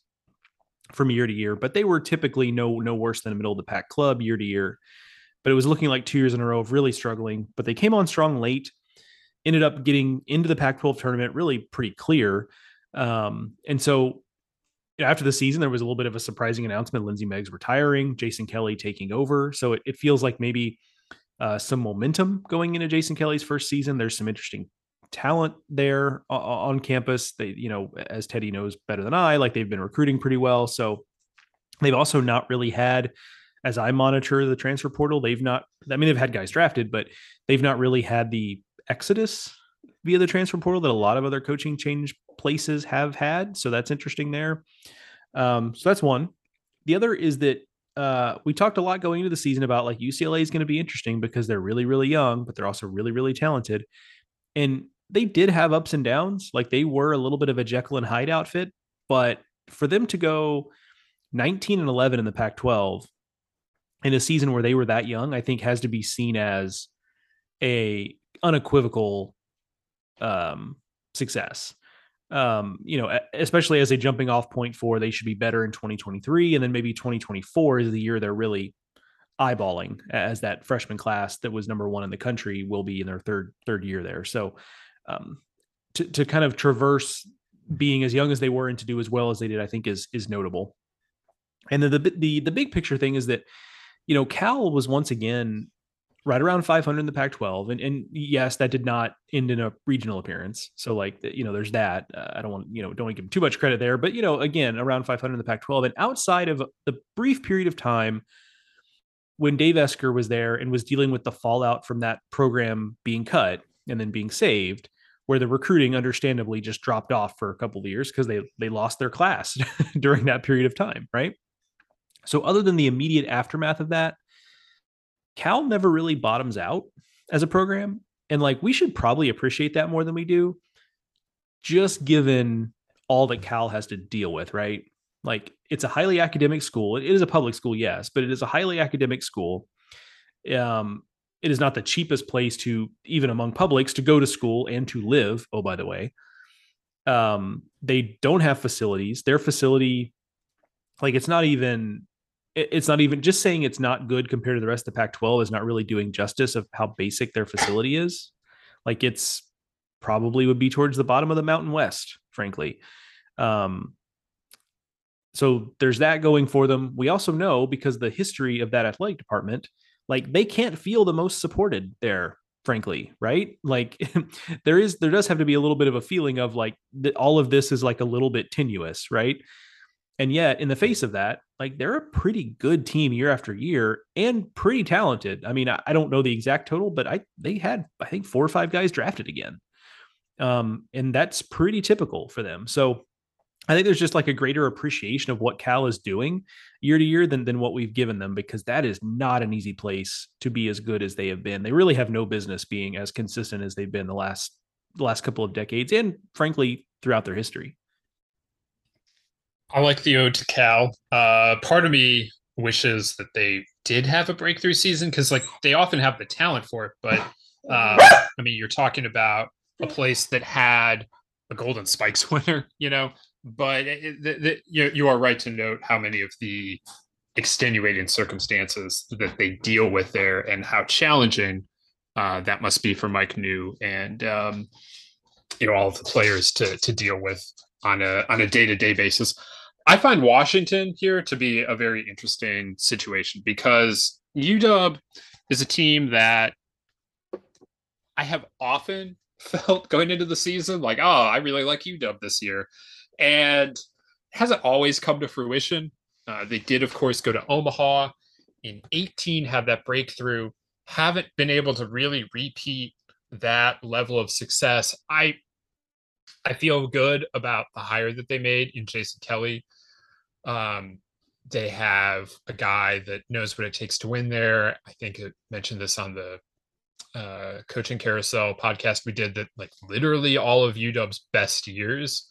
from year to year, but they were typically no no worse than a middle of the pack club year to year. But it was looking like two years in a row of really struggling. But they came on strong late, ended up getting into the Pac-12 tournament really pretty clear. Um, and so after the season, there was a little bit of a surprising announcement. Lindsey Meggs retiring, Jason Kelly taking over. So it, it feels like maybe uh, some momentum going into Jason Kelly's first season. There's some interesting talent there on campus. They, you know, as Teddy knows better than I, like they've been recruiting pretty well. So they've also not really had, as I monitor the transfer portal, they've not, I mean, they've had guys drafted, but they've not really had the exodus via the transfer portal that a lot of other coaching change places have had. So that's interesting there. Um, so that's one. The other is that uh, we talked a lot going into the season about like UCLA is going to be interesting because they're really, really young, but they're also really, really talented. And they did have ups and downs. Like they were a little bit of a Jekyll and Hyde outfit, but for them to go 19 and 11 in the Pac 12 in a season where they were that young, I think has to be seen as a unequivocal um, success. Um, you know, especially as a jumping off point for they should be better in 2023, and then maybe 2024 is the year they're really eyeballing as that freshman class that was number one in the country will be in their third third year there. So um, to to kind of traverse being as young as they were and to do as well as they did, I think is is notable. And then the the the big picture thing is that you know Cal was once again right around 500 in the Pac-12, and and yes, that did not end in a regional appearance. So like you know, there's that. Uh, I don't want you know don't want to give him too much credit there, but you know, again, around 500 in the Pac-12, and outside of the brief period of time when Dave Esquer was there and was dealing with the fallout from that program being cut and then being saved, where the recruiting understandably just dropped off for a couple of years because they they lost their class during that period of time, right? So other than the immediate aftermath of that, Cal never really bottoms out as a program. And like we should probably appreciate that more than we do, just given all that Cal has to deal with, right? Like it's a highly academic school. It is a public school, yes, but it is a highly academic school. Um, it is not the cheapest place to, even among publics, to go to school and to live. Oh, by the way. Um, they don't have facilities. Their facility, like it's not even it's not even just saying it's not good compared to the rest of the Pac 12 is not really doing justice of how basic their facility is. Like it's probably would be towards the bottom of the Mountain West, frankly. Um, so there's that going for them. We also know because the history of that athletic department, like they can't feel the most supported there, frankly, right? Like there is, there does have to be a little bit of a feeling of like all of this is like a little bit tenuous, right? And yet, in the face of that, like they're a pretty good team year after year and pretty talented. I mean, I, I don't know the exact total, but I they had I think four or five guys drafted again, um, and that's pretty typical for them. So I think there's just like a greater appreciation of what Cal is doing year to year than than what we've given them because that is not an easy place to be as good as they have been. They really have no business being as consistent as they've been the last the last couple of decades and frankly throughout their history. I like the ode to Cal. Uh, part of me wishes that they did have a breakthrough season because, like, they often have the talent for it. But uh, I mean, you're talking about a place that had a Golden Spikes winner, you know. But it, it, it, you, you are right to note how many of the extenuating circumstances that they deal with there and how challenging uh, that must be for Mike Neu and um, you know all of the players to to deal with on a on a day to day basis. I find Washington here to be a very interesting situation because UW is a team that I have often felt going into the season like, oh, I really like UW this year. And hasn't always come to fruition. Uh, they did, of course, go to Omaha in 18, have that breakthrough, haven't been able to really repeat that level of success. I I feel good about the hire that they made in Jason Kelly. Um, they have a guy that knows what it takes to win there. I think it mentioned this on the uh, coaching carousel podcast we did that like literally all of UW's best years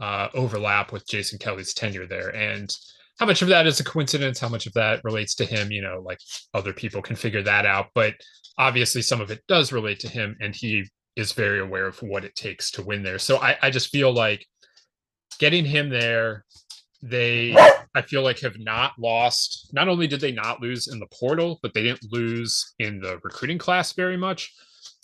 uh, overlap with Jason Kelly's tenure there. And how much of that is a coincidence? How much of that relates to him? You know, like other people can figure that out. But obviously, some of it does relate to him, and he is very aware of what it takes to win there. So I, I just feel like getting him there they i feel like have not lost. Not only did they not lose in the portal but they didn't lose in the recruiting class very much.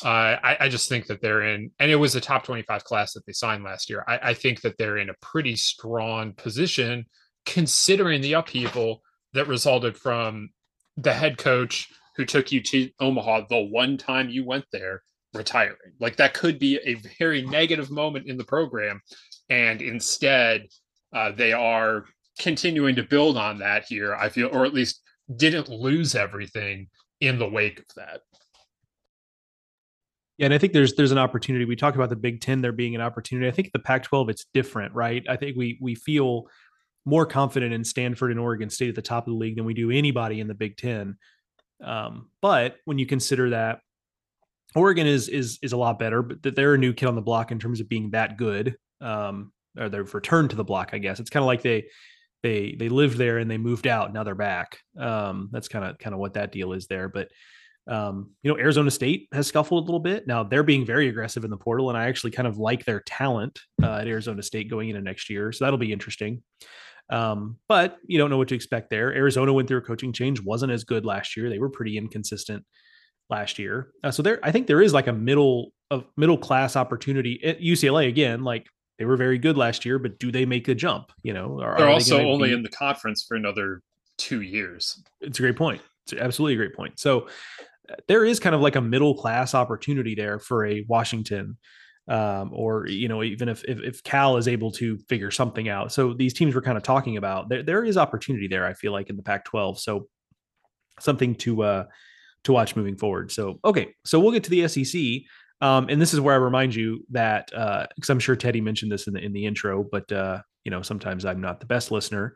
Uh, I, I, just think that they're in and it was a top 25 class that they signed last year. I, I think that they're in a pretty strong position considering the upheaval that resulted from the head coach who took you to omaha the one time you went there retiring like that could be a very negative moment in the program and instead uh, they are continuing to build on that here. I feel, or at least didn't lose everything in the wake of that. Yeah, and I think there's there's an opportunity. We talked about the Big Ten there being an opportunity. I think the Pac-12 it's different, right? I think we we feel more confident in Stanford and Oregon State at the top of the league than we do anybody in the Big Ten. Um, but when you consider that Oregon is is is a lot better, but they're a new kid on the block in terms of being that good. Um, or they've returned to the block, I guess. It's kind of like they they they lived there and they moved out. Now they're back. Um, that's kind of kind of what that deal is there. But um, you know, Arizona State has scuffled a little bit. Now they're being very aggressive in the portal, and I actually kind of like their talent uh, at Arizona State going into next year. So that'll be interesting. Um, but you don't know what to expect there. Arizona went through a coaching change, wasn't as good last year. They were pretty inconsistent last year. Uh, so there, I think there is like a middle of middle class opportunity at UCLA again. Like they were very good last year, but do they make a jump? You know, are, they're are also they only be... in the conference for another two years. It's a great point. It's absolutely a great point. So uh, there is kind of like a middle class opportunity there for a Washington, um, or you know, even if, if, if Cal is able to figure something out. So these teams we're kind of talking about, there there is opportunity there. I feel like in the Pac-12. So something to uh to watch moving forward. So okay, so we'll get to the SEC. Um, and this is where I remind you that because uh, I'm sure Teddy mentioned this in the in the intro, but uh, you know sometimes I'm not the best listener.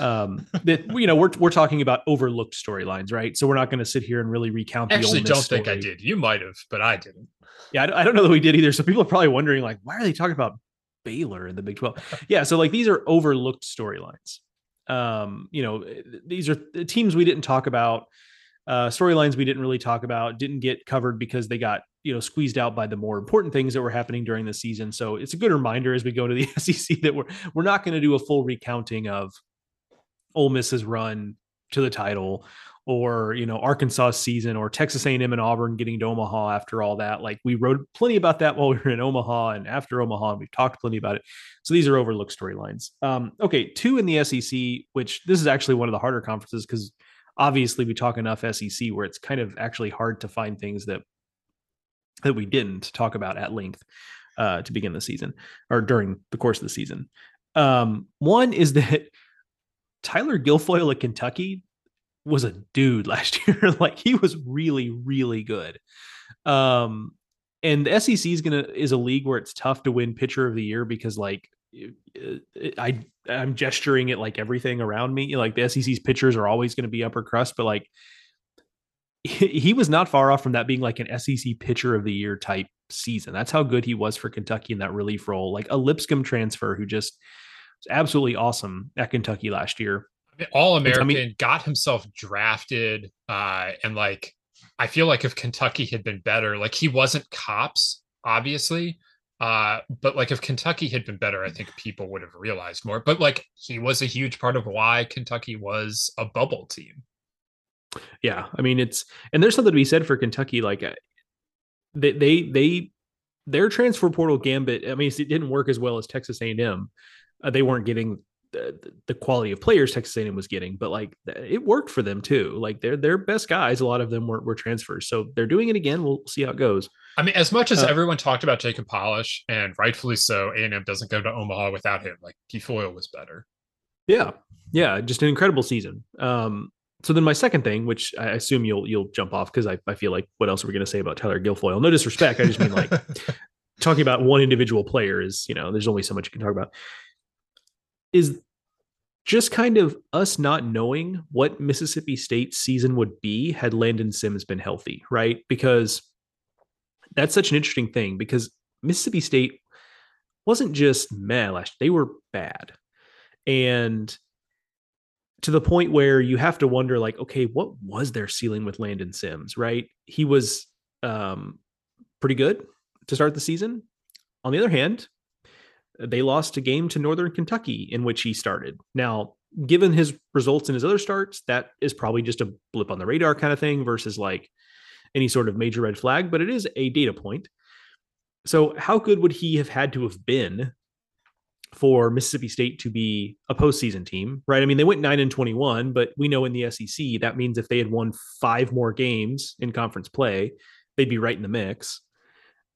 Um, that you know we're we're talking about overlooked storylines, right? So we're not going to sit here and really recount. The old. I actually, don't story. think I did. You might have, but I didn't. Yeah, I, I don't know that we did either. So people are probably wondering, like, why are they talking about Baylor in the Big Twelve? yeah, so like these are overlooked storylines. Um, you know, these are teams we didn't talk about uh, storylines we didn't really talk about, didn't get covered because they got you know squeezed out by the more important things that were happening during the season. So it's a good reminder as we go to the SEC that we're we're not going to do a full recounting of Ole Miss's run to the title or you know Arkansas season or Texas A&M and Auburn getting to Omaha after all that. Like we wrote plenty about that while we were in Omaha and after Omaha, and we've talked plenty about it. So these are overlooked storylines. Um, okay, two in the SEC, which this is actually one of the harder conferences because obviously we talk enough SEC where it's kind of actually hard to find things that that we didn't talk about at length uh, to begin the season or during the course of the season. Um, one is that Tyler Guilfoyle at Kentucky was a dude last year. like he was really, really good. Um, and the SEC is gonna is a league where it's tough to win pitcher of the year because like I I'm gesturing at like everything around me. Like the SEC's pitchers are always going to be upper crust, but like he was not far off from that being like an SEC pitcher of the year type season. That's how good he was for Kentucky in that relief role. Like a Lipscomb transfer who just was absolutely awesome at Kentucky last year. All American I mean, got himself drafted, uh, and like I feel like if Kentucky had been better, like he wasn't cops, obviously, uh, but like if Kentucky had been better, I think people would have realized more. But like he was a huge part of why Kentucky was a bubble team. Yeah, I mean it's and there's something to be said for Kentucky. Like uh, they they they their transfer portal gambit. I mean, it didn't work as well as Texas A&M. Uh, they weren't getting the, the quality of players Texas A&M was getting, but like it worked for them too. Like their their best guys, a lot of them were, were transfers, so they're doing it again. We'll see how it goes. I mean, as much as uh, everyone talked about Jacob Palisch, and rightfully so, A&M doesn't go to Omaha without him. Like Guilfoyle was better. Yeah, yeah, just an incredible season. Um, so then my second thing, which I assume you'll you'll jump off because I, I feel like what else are we going to say about Tyler Guilfoyle? No disrespect, I just mean like talking about one individual player is you know there's only so much you can talk about. Is just kind of us not knowing what Mississippi State's season would be had Landon Sims been healthy, right? Because that's such an interesting thing because Mississippi State wasn't just meh last they were bad. And to the point where you have to wonder like okay what was their ceiling with landon sims right he was um, pretty good to start the season on the other hand they lost a game to northern kentucky in which he started now given his results in his other starts that is probably just a blip on the radar kind of thing versus like any sort of major red flag but it is a data point so how good would he have had to have been for Mississippi State to be a postseason team, right? I mean, they went nine and 21, but we know in the SEC that means if they had won five more games in conference play, they'd be right in the mix.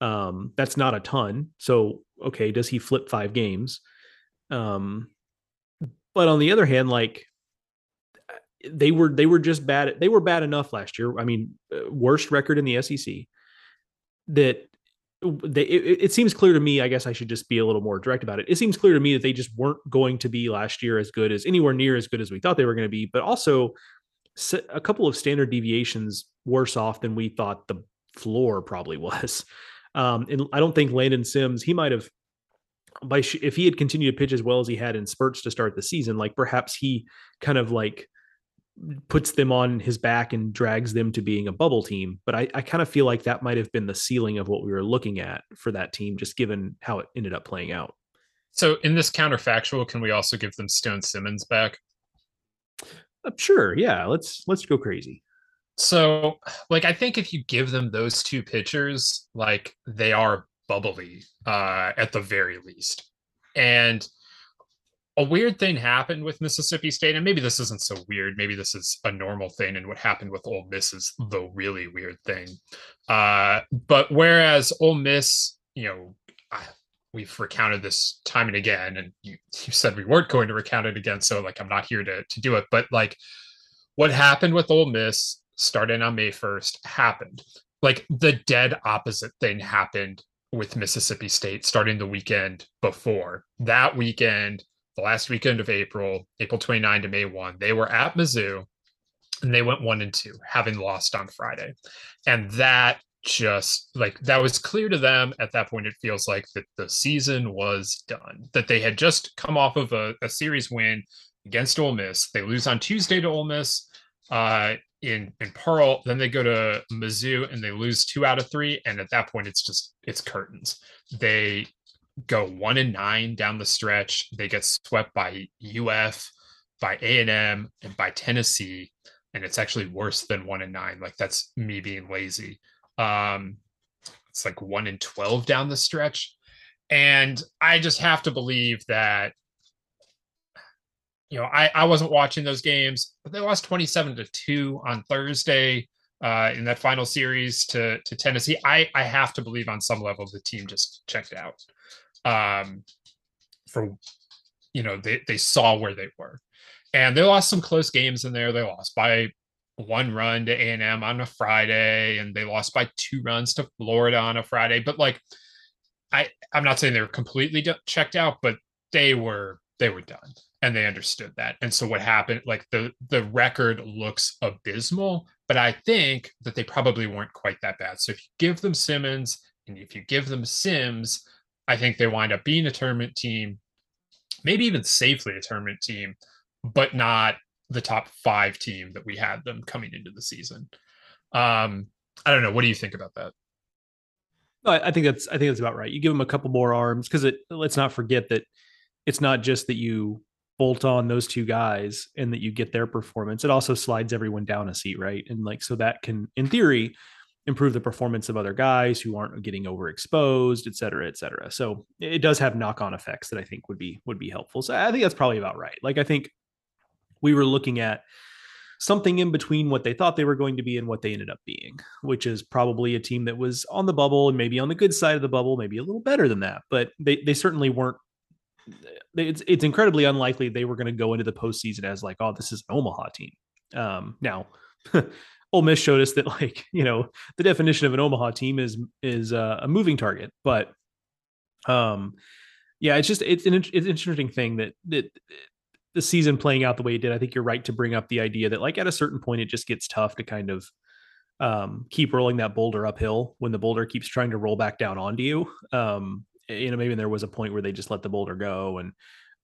Um, that's not a ton. So, okay, does he flip five games? Um, but on the other hand, like they were, they were just bad. They were bad enough last year. I mean, uh, worst record in the SEC that they, it, it, seems clear to me. I guess I should just be a little more direct about it. It seems clear to me that they just weren't going to be last year as good as anywhere near as good as we thought they were going to be, but also a couple of standard deviations worse off than we thought the floor probably was. Um, and I don't think Landon Sims he might have by if he had continued to pitch as well as he had in spurts to start the season, like perhaps he kind of like puts them on his back and drags them to being a bubble team. But I, I kind of feel like that might have been the ceiling of what we were looking at for that team, just given how it ended up playing out. So in this counterfactual, can we also give them Stone Simmons back? Uh, sure. Yeah. Let's let's go crazy. So, like, I think if you give them those two pitchers, like they are bubbly uh, at the very least, and a weird thing happened with Mississippi State, and maybe this isn't so weird. Maybe this is a normal thing, and what happened with Ole Miss is the really weird thing. Uh, but whereas Ole Miss, you know, we've recounted this time and again, and you, you said we weren't going to recount it again, so like I'm not here to to do it. But like, what happened with Ole Miss starting on May 1st happened. Like the dead opposite thing happened with Mississippi State starting the weekend before. That weekend, the last weekend of April, April 29 to May 1, they were at Mizzou and they went one and two, having lost on Friday. And that just like that was clear to them at that point. It feels like that the season was done, that they had just come off of a, a series win against Ole Miss. They lose on Tuesday to Ole Miss. Uh, in in Pearl. Then they go to Mizzou and they lose two out of three. And at that point, it's just it's curtains. They go one and nine down the stretch. They get swept by UF, by A and M, and by Tennessee. And it's actually worse than one and nine. Like that's me being lazy. Um, it's like one and twelve down the stretch. And I just have to believe that you know, I, I wasn't watching those games, but they lost 27 to 2 on Thursday uh, in that final series to, to Tennessee. I, I have to believe on some level the team just checked out. Um, for, you know, they, they saw where they were. And they lost some close games in there. They lost by one run to A&M on a Friday, and they lost by two runs to Florida on a Friday. But like, I, I'm not saying they were completely checked out, but they were they were done and they understood that and so what happened like the the record looks abysmal but i think that they probably weren't quite that bad so if you give them simmons and if you give them sims i think they wind up being a tournament team maybe even safely a tournament team but not the top five team that we had them coming into the season um i don't know what do you think about that I think that's I think that's about right. You give them a couple more arms because it. Let's not forget that it's not just that you bolt on those two guys and that you get their performance, it also slides everyone down a seat, right? And like so that can, in theory, improve the performance of other guys who aren't getting overexposed, et cetera, et cetera. So it does have knock-on effects that I think would be would be helpful. So I think that's probably about right. Like I think we were looking at something in between what they thought they were going to be and what they ended up being, which is probably a team that was on the bubble and maybe on the good side of the bubble, maybe a little better than that. But they they certainly weren't it's it's incredibly unlikely they were going to go into the postseason as like, oh, this is an Omaha team. Um, now, Ole Miss showed us that like you know the definition of an Omaha team is is uh, a moving target, but um, yeah, it's just it's an it's an interesting thing that that the season playing out the way it did. I think you're right to bring up the idea that like at a certain point it just gets tough to kind of um, keep rolling that boulder uphill when the boulder keeps trying to roll back down onto you. Um, you know maybe there was a point where they just let the boulder go and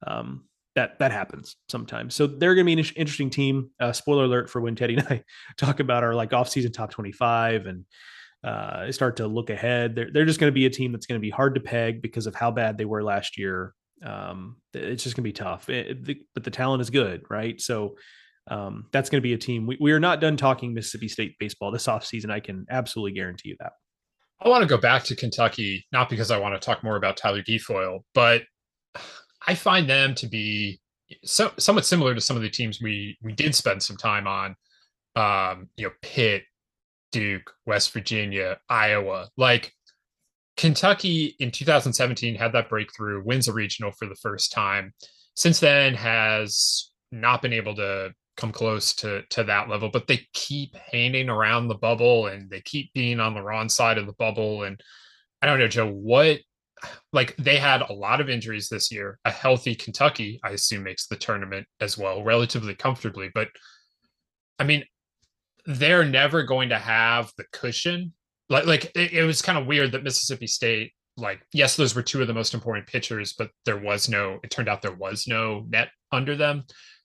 um, that that happens sometimes. So they're going to be an interesting team. Uh, spoiler alert for when Teddy and I talk about our like off-season top 25 and uh, start to look ahead. They're they're just going to be a team that's going to be hard to peg because of how bad they were last year. Um, it's just going to be tough. It, the, but the talent is good, right? So um, that's going to be a team. We, we are not done talking Mississippi State baseball this offseason. I can absolutely guarantee you that. I want to go back to Kentucky, not because I want to talk more about Tyler Guilfoyle, but I find them to be so somewhat similar to some of the teams we we did spend some time on. Um, you know, Pitt, Duke, West Virginia, Iowa. Like Kentucky in 2017 had that breakthrough, wins a regional for the first time. Since then, has not been able to come close to to that level but they keep hanging around the bubble and they keep being on the wrong side of the bubble. And i don't know joe what like they had a lot of injuries this year. A healthy kentucky i assume makes the tournament as well relatively comfortably. But i mean they're never going to have the cushion. Like like it, it was kind of weird that mississippi state like yes those were two of the most important pitchers but there was no it turned out there was no net under them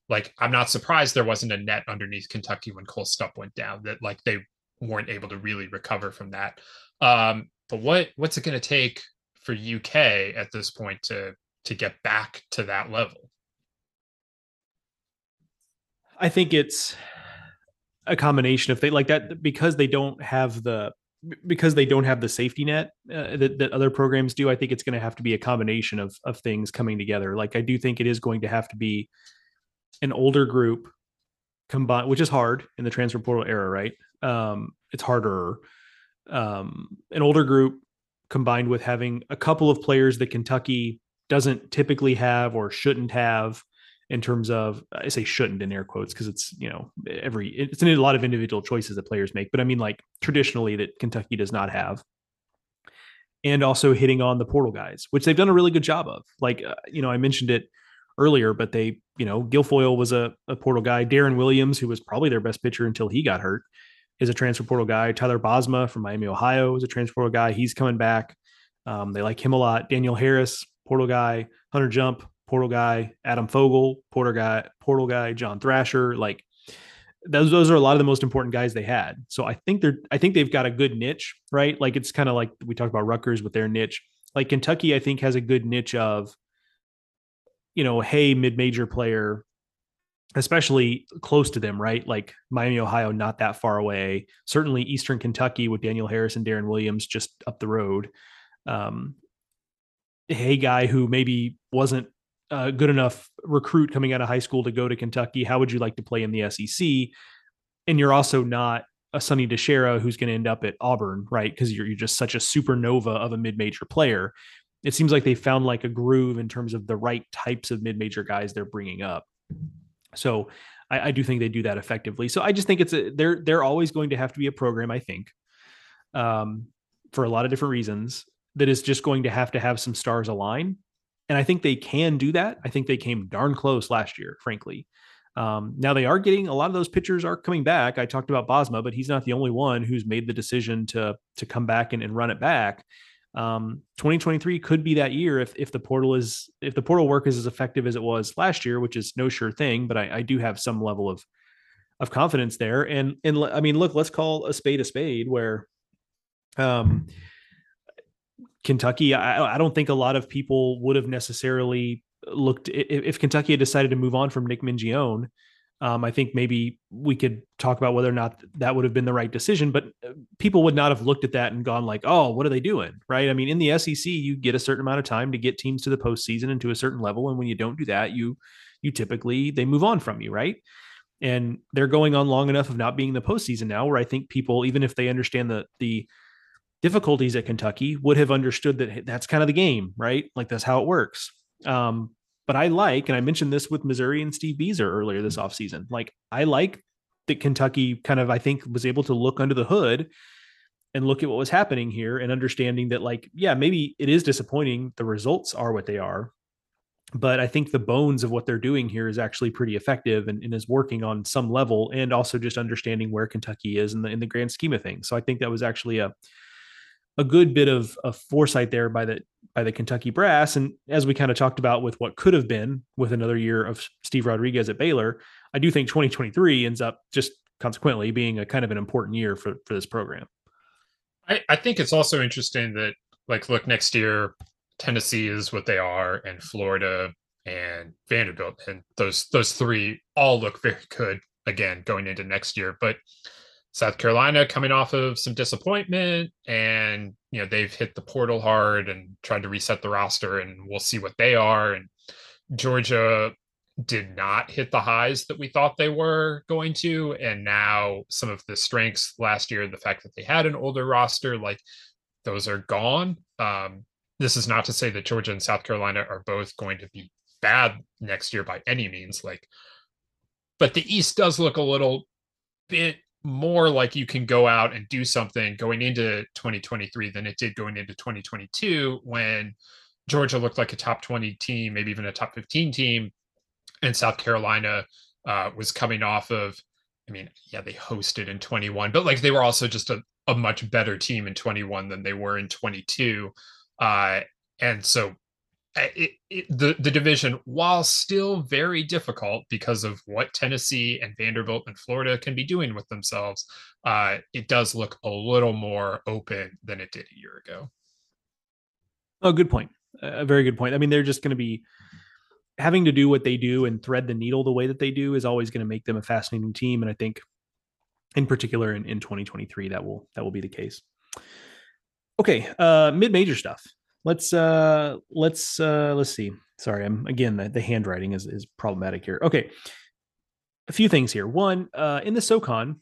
like I'm not surprised there wasn't a net underneath Kentucky when Cole Stupp went down. That like they weren't able to really recover from that. Um, but what what's it going to take for UK at this point to to get back to that level? I think it's a combination of they like that because they don't have the because they don't have the safety net uh, that, that other programs do. I think it's going to have to be a combination of of things coming together. Like I do think it is going to have to be an older group combined, which is hard in the transfer portal era, right? Um, it's harder. Um, an older group combined with having a couple of players that Kentucky doesn't typically have or shouldn't have in terms of I say shouldn't in air quotes because it's you know every it's a lot of individual choices that players make, but I mean like traditionally that Kentucky does not have, and also hitting on the portal guys, which they've done a really good job of. Like uh, you know I mentioned it earlier, but they, you know, Guilfoyle was a, a portal guy. Darren Williams, who was probably their best pitcher until he got hurt, is a transfer portal guy. Tyler Bosma from Miami, Ohio, is a transfer portal guy. He's coming back. Um, they like him a lot. Daniel Harris, portal guy. Hunter Jump, portal guy. Adam Fogel, portal guy. Portal guy. John Thrasher, like those those are a lot of the most important guys they had. So I think they're I think they've got a good niche, right? Like it's kind of like we talked about Rutgers with their niche. Like Kentucky, I think has a good niche of, you know, hey, mid-major player, especially close to them, right? Like Miami, Ohio, not that far away. Certainly Eastern Kentucky with Daniel Harris and Deron Williams just up the road. Um, hey, guy who maybe wasn't a good enough recruit coming out of high school to go to Kentucky. How would you like to play in the SEC? And you're also not a Sonny DiChiara who's going to end up at Auburn, right? Because you're, you're just such a supernova of a mid-major player. It seems like they found like a groove in terms of the right types of mid-major guys they're bringing up. So I, I do think they do that effectively. So I just think it's a they're they're always going to have to be a program. I think, um, for a lot of different reasons, that is just going to have to have some stars align and I think they can do that. I think they came darn close last year, frankly. Um, now they are getting a lot of those pitchers are coming back. I talked about Bosma, but he's not the only one who's made the decision to to come back and, and run it back. Um, 2023 could be that year if if the portal is if the portal work is as effective as it was last year, which is no sure thing, but I, I do have some level of of confidence there. And and I mean, look, let's call a spade a spade. Where um, Kentucky, I, I, don't think a lot of people would have necessarily looked if, if, Kentucky had decided to move on from Nick Mingione. Um, I think maybe we could talk about whether or not that would have been the right decision, but uh, people would not have looked at that and gone like, "Oh, what are they doing?" Right? I mean, in the SEC, you get a certain amount of time to get teams to the postseason and to a certain level, and when you don't do that, you you typically they move on from you, right? And they're going on long enough of not being in the postseason now, where I think people, even if they understand the the difficulties at Kentucky would have understood that that's kind of the game, right? Like that's how it works. Um, but I like, and I mentioned this with Missouri and Steve Bieser earlier this mm. offseason. Like I like that Kentucky kind of, I think, was able to look under the hood and look at what was happening here and understanding that, like, yeah, maybe it is disappointing. The results are what they are. But I think the bones of what they're doing here is actually pretty effective and, and is working on some level, and also just understanding where Kentucky is in the in the grand scheme of things. So I think that was actually a a good bit of, of foresight there by the by the Kentucky brass. And as we kind of talked about with what could have been with another year of Steve Rodriguez at Baylor, I do think 2023 ends up just consequently being a kind of an important year for for this program. I, I think it's also interesting that like look next year, Tennessee is what they are, and Florida and Vanderbilt, and those those three all look very good again going into next year. But South Carolina coming off of some disappointment and you know they've hit the portal hard and tried to reset the roster and we'll see what they are. And Georgia did not hit the highs that we thought they were going to. And now some of the strengths last year the fact that they had an older roster like those are gone. Um, this is not to say that Georgia and South Carolina are both going to be bad next year by any means like but the East does look a little bit more like you can go out and do something going into 2023 than it did going into 2022 when Georgia looked like a top 20 team, maybe even a top 15 team, and South Carolina uh, was coming off of. I mean, yeah, they hosted in 21, but like they were also just a, a much better team in 21 than they were in 22. Uh, and so it, it, the the division, while still very difficult because of what Tennessee and Vanderbilt and Florida can be doing with themselves, uh, it does look a little more open than it did a year ago. Oh, good point. A very good point. I mean, they're just going to be having to do what they do and thread the needle the way that they do is always going to make them a fascinating team. And I think, in particular, in, in 2023, that will that will be the case. Okay, uh, mid major stuff let's uh let's uh let's see. Sorry i'm again the, the handwriting is is problematic here. Okay. A few things here. One uh in the socon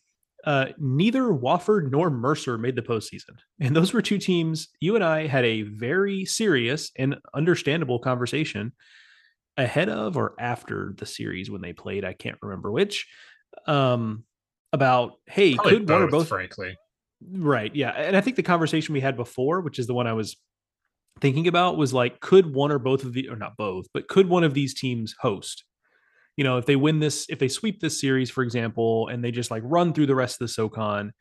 uh neither wofford nor mercer made the postseason. And those were two teams you and i had a very serious and understandable conversation ahead of or after the series when they played. I can't remember which um about hey Probably could both, one or both frankly. Right yeah. And i think the conversation we had before which is the one i was thinking about was like, could one or both of the, or not both, but could one of these teams host? You know, if they win this, if they sweep this series, for example, and they just like run through the rest of the SoCon,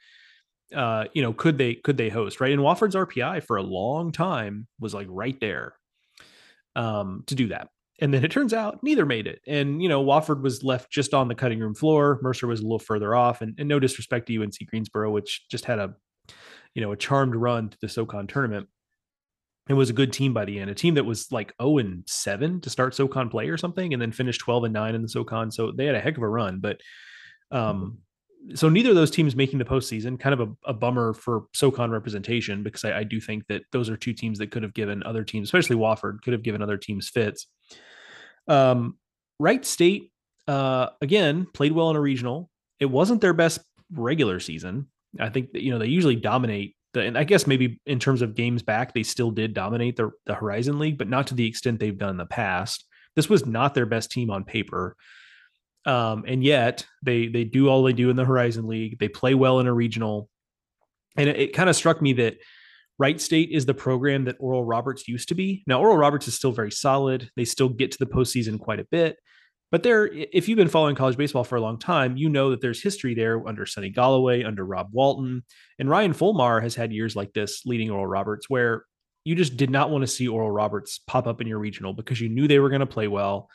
uh, you know, could they could they host right? And Wofford's RPI for a long time was like right there um, to do that. And then it turns out neither made it. And, you know, Wofford was left just on the cutting room floor. Mercer was a little further off. And, and no disrespect to UNC Greensboro, which just had a, you know, a charmed run to the SoCon tournament. It was a good team by the end, a team that was like 0 and 7 to start SoCon play or something, and then finished 12 and 9 in the SoCon. So they had a heck of a run. But um, so neither of those teams making the postseason, kind of a, a bummer for SoCon representation because I, I, do think that those are two teams that could have given other teams, especially Wofford, could have given other teams fits. Um, Wright State, uh, again, played well in a regional. It wasn't their best regular season. I think that, you know they usually dominate the, and I guess maybe in terms of games back, they still did dominate the the Horizon League, but not to the extent they've done in the past. This was not their best team on paper. Um, and yet they they do all they do in the Horizon League. They play well in a regional, and it, it kind of struck me that Wright State is the program that Oral Roberts used to be. Now Oral Roberts is still very solid. They still get to the postseason quite a bit, but there, if you've been following college baseball for a long time, you know that there's history there under Sunny Golloway, under Rob Walton, and Ryan Folmar has had years like this leading Oral Roberts where you just did not want to see Oral Roberts pop up in your regional because you knew they were going to play well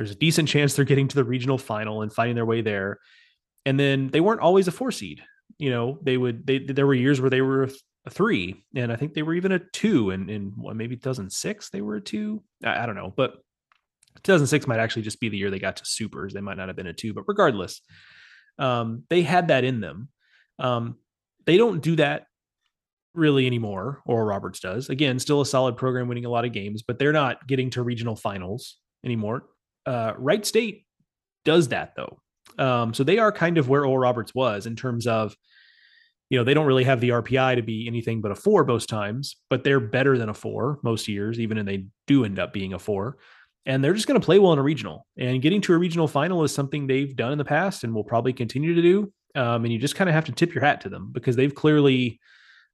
there's a decent chance they're getting to the regional final and fighting their way there. And then they weren't always a four seed. You know, they would they there were years where they were a three, and I think they were even a two, and in what maybe 2006 they were a two. I, I don't know, but 2006 might actually just be the year they got to supers. They might not have been a two, but regardless, um, they had that in them. Um, they don't do that really anymore. Oral Roberts does. Again, still a solid program, winning a lot of games, but they're not getting to regional finals anymore. Uh, Wright State does that though. Um, so they are kind of where Oral Roberts was in terms of, you know, they don't really have the RPI to be anything but a four most times, but they're better than a four most years, even if they do end up being a four. And they're just going to play well in a regional. And getting to a regional final is something they've done in the past and will probably continue to do. Um, and you just kind of have to tip your hat to them because they've clearly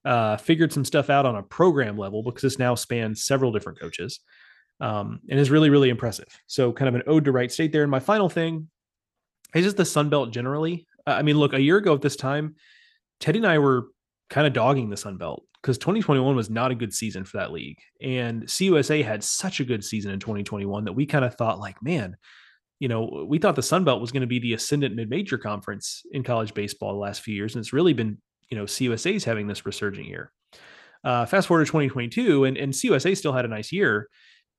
uh, figured some stuff out on a program level because this now spans several different coaches um, and is really, really impressive. So, kind of an ode to Wright State there. And my final thing is just the Sun Belt generally. I mean, look, a year ago at this time, Teddy and I were kind of dogging the Sun Belt because 2021 was not a good season for that league. And CUSA had such a good season in 2021 that we kind of thought, like, man, you know, we thought the Sun Belt was going to be the ascendant mid-major conference in college baseball the last few years, and it's really been, you know, CUSA's having this resurging year. Uh, fast forward to 2022, and and CUSA still had a nice year,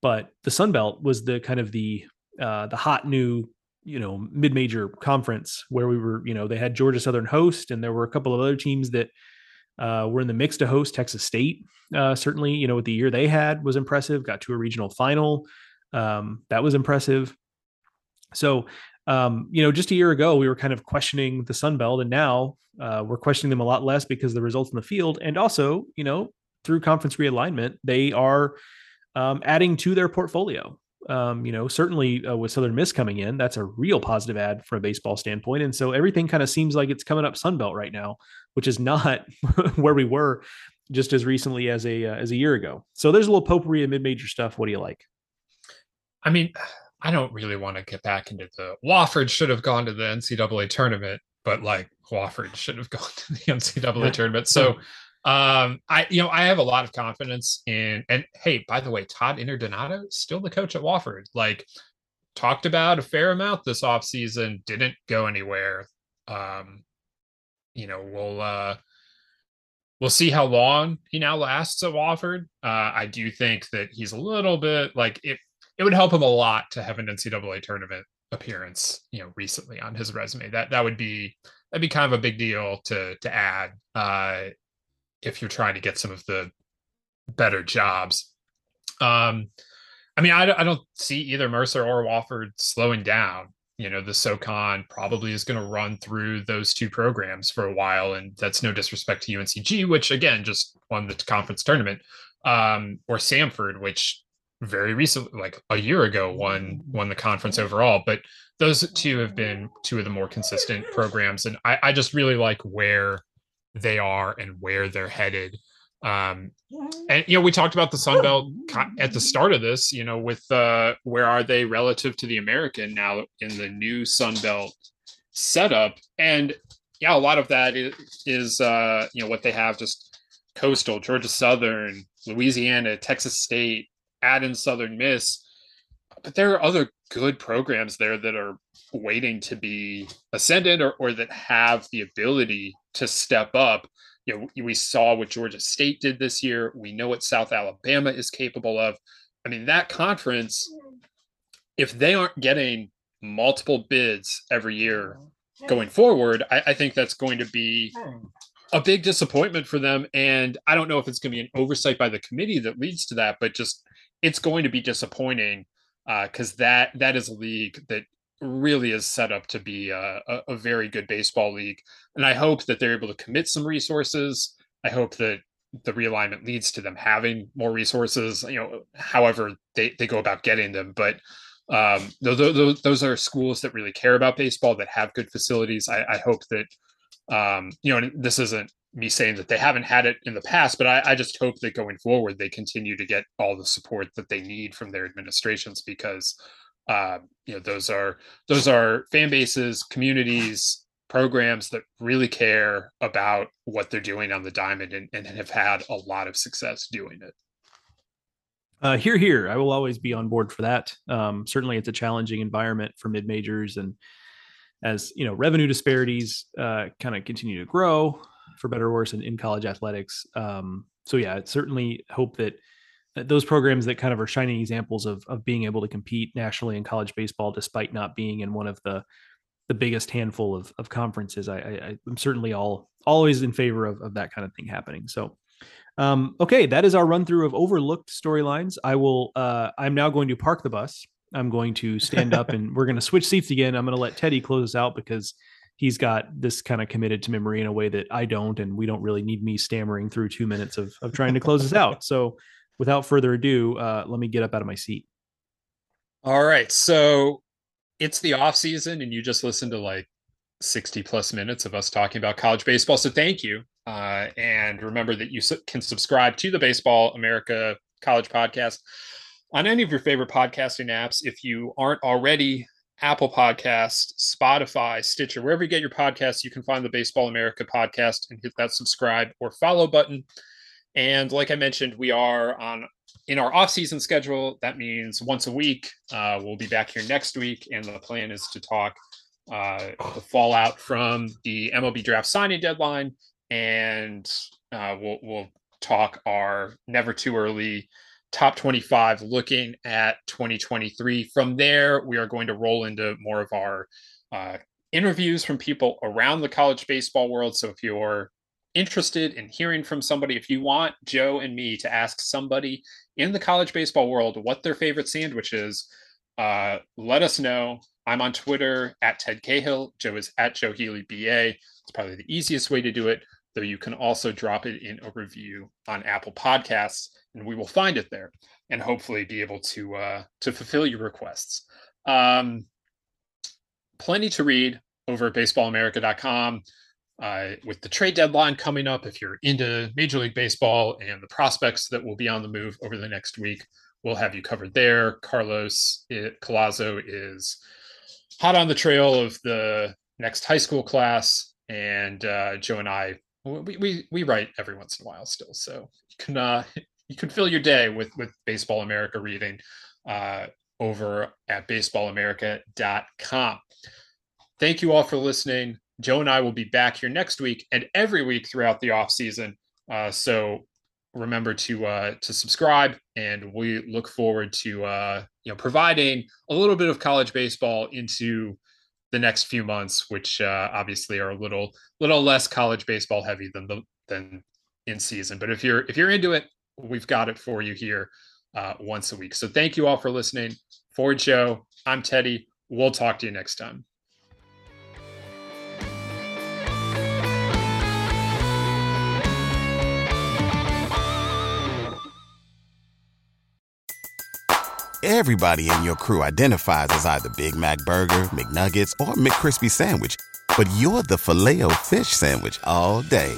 but the Sun Belt was the kind of the uh, the hot new you know mid major conference where we were you know they had Georgia Southern host and there were a couple of other teams that uh, were in the mix to host Texas State. Uh, certainly, you know what the year they had was impressive. Got to a regional final, um, that was impressive. So um, you know, just a year ago, we were kind of questioning the Sun Belt, and now uh, we're questioning them a lot less because the results in the field, and also, you know, through conference realignment, they are um, adding to their portfolio. Um, you know, certainly uh, with Southern Miss coming in, that's a real positive ad from a baseball standpoint. And so everything kind of seems like it's coming up Sunbelt right now, which is not where we were just as recently as a uh, as a year ago. So there's a little potpourri of mid major stuff. What do you like? I mean, I don't really want to get back into the Wofford should have gone to the NCAA tournament, but like Wofford should have gone to the NCAA tournament. So um, I you know I have a lot of confidence in and hey, by the way, Todd Interdonato still the coach at Wofford. Like talked about a fair amount this offseason, didn't go anywhere. Um, you know, we'll uh we'll see how long he now lasts at Wofford. Uh, I do think that he's a little bit like it. It would help him a lot to have an NCAA tournament appearance, you know, recently on his resume. That that would be that'd be kind of a big deal to to add. Uh, if you're trying to get some of the better jobs. Um, I mean, I, I don't see either Mercer or Wofford slowing down. You know, the SoCon probably is going to run through those two programs for a while, and that's no disrespect to UNCG, which again just won the conference tournament, um, or Samford, which very recently, like a year ago, won won the conference overall. But those two have been two of the more consistent programs, and I, I just really like where they are and where they're headed. Um, and you know, we talked about the Sun Belt at the start of this. You know, with uh, where are they relative to the American now in the new Sun Belt setup? And yeah, a lot of that is, is uh, you know what they have just coastal Georgia Southern, Louisiana, Texas State, add in Southern Miss. But there are other good programs there that are waiting to be ascended or, or that have the ability to step up. You know, we saw what Georgia State did this year. We know what South Alabama is capable of. I mean, that conference, if they aren't getting multiple bids every year going forward, I, I think that's going to be a big disappointment for them. And I don't know if it's going to be an oversight by the committee that leads to that, but just it's going to be disappointing because uh, that that is a league that really is set up to be a, a, very good baseball league. And I hope that they're able to commit some resources. I hope that the realignment leads to them having more resources, you know, however they, they go about getting them. But um, those, those, those are schools that really care about baseball, that have good facilities. I, I hope that, um, you know, this isn't me saying that they haven't had it in the past, but I, I, just hope that going forward they continue to get all the support that they need from their administrations because uh, you know those are those are fan bases, communities, programs that really care about what they're doing on the diamond and, and have had a lot of success doing it. Uh, here, here, I will always be on board for that. Um, certainly, it's a challenging environment for mid majors, and as you know, revenue disparities uh, kind of continue to grow for better or worse in, in college athletics. Um, so yeah, I certainly hope that, those programs that kind of are shining examples of of being able to compete nationally in college baseball, despite not being in one of the the biggest handful of, of conferences, I, I am certainly all always in favor of, of that kind of thing happening. So um, okay, that is our run through of overlooked storylines. I will. Uh, I'm now going to park the bus. I'm going to stand up and we're going to switch seats again. I'm going to let Teddy close us out because he's got this kind of committed to memory in a way that I don't, and we don't really need me stammering through two minutes of of trying to close this out. So, without further ado, uh, let me get up out of my seat. All right, so it's the off season, and you just listened to like 60 plus minutes of us talking about college baseball. So thank you. Uh, and remember that you can subscribe to the Baseball America College Podcast on any of your favorite podcasting apps. If you aren't already, Apple Podcast, Spotify, Stitcher, wherever you get your podcasts, you can find the Baseball America podcast and hit that subscribe or follow button. And like I mentioned, we are on in our off-season schedule. That means once a week. Uh, we'll be back here next week, and the plan is to talk uh, the fallout from the MLB draft signing deadline, and uh, we'll we'll talk our never too early top 25 looking at 2023. From there, we are going to roll into more of our uh, interviews from people around the college baseball world. So if you're interested in hearing from somebody, if you want Joe and me to ask somebody in the college baseball world what their favorite sandwich is, uh, let us know. I'm on Twitter at Ted Cahill. Joe is at Joe Healy BA. It's probably the easiest way to do it, though you can also drop it in a review on Apple Podcasts and we will find it there and hopefully be able to uh, to fulfill your requests. Um, plenty to read over at baseballamerica.com. Uh, with the trade deadline coming up, if you're into Major League Baseball and the prospects that will be on the move over the next week, we'll have you covered there. Carlos it, Collazo is hot on the trail of the next high school class, and uh, Joe and I we, we we write every once in a while still, so you can uh, you could fill your day with with Baseball America reading uh, over at baseballamerica.com. Thank you all for listening. Joe and I will be back here next week and every week throughout the off season. Uh, so remember to uh, to subscribe, and we look forward to uh, you know providing a little bit of college baseball into the next few months, which uh, obviously are a little little less college baseball heavy than the than in season. But if you're if you're into it, we've got it for you here uh, once a week. So thank you all for listening. For Joe, I'm Teddy. We'll talk to you next time. Everybody in your crew identifies as either Big Mac Burger, McNuggets, or McCrispy Sandwich, but you're the Filet-O-Fish Sandwich all day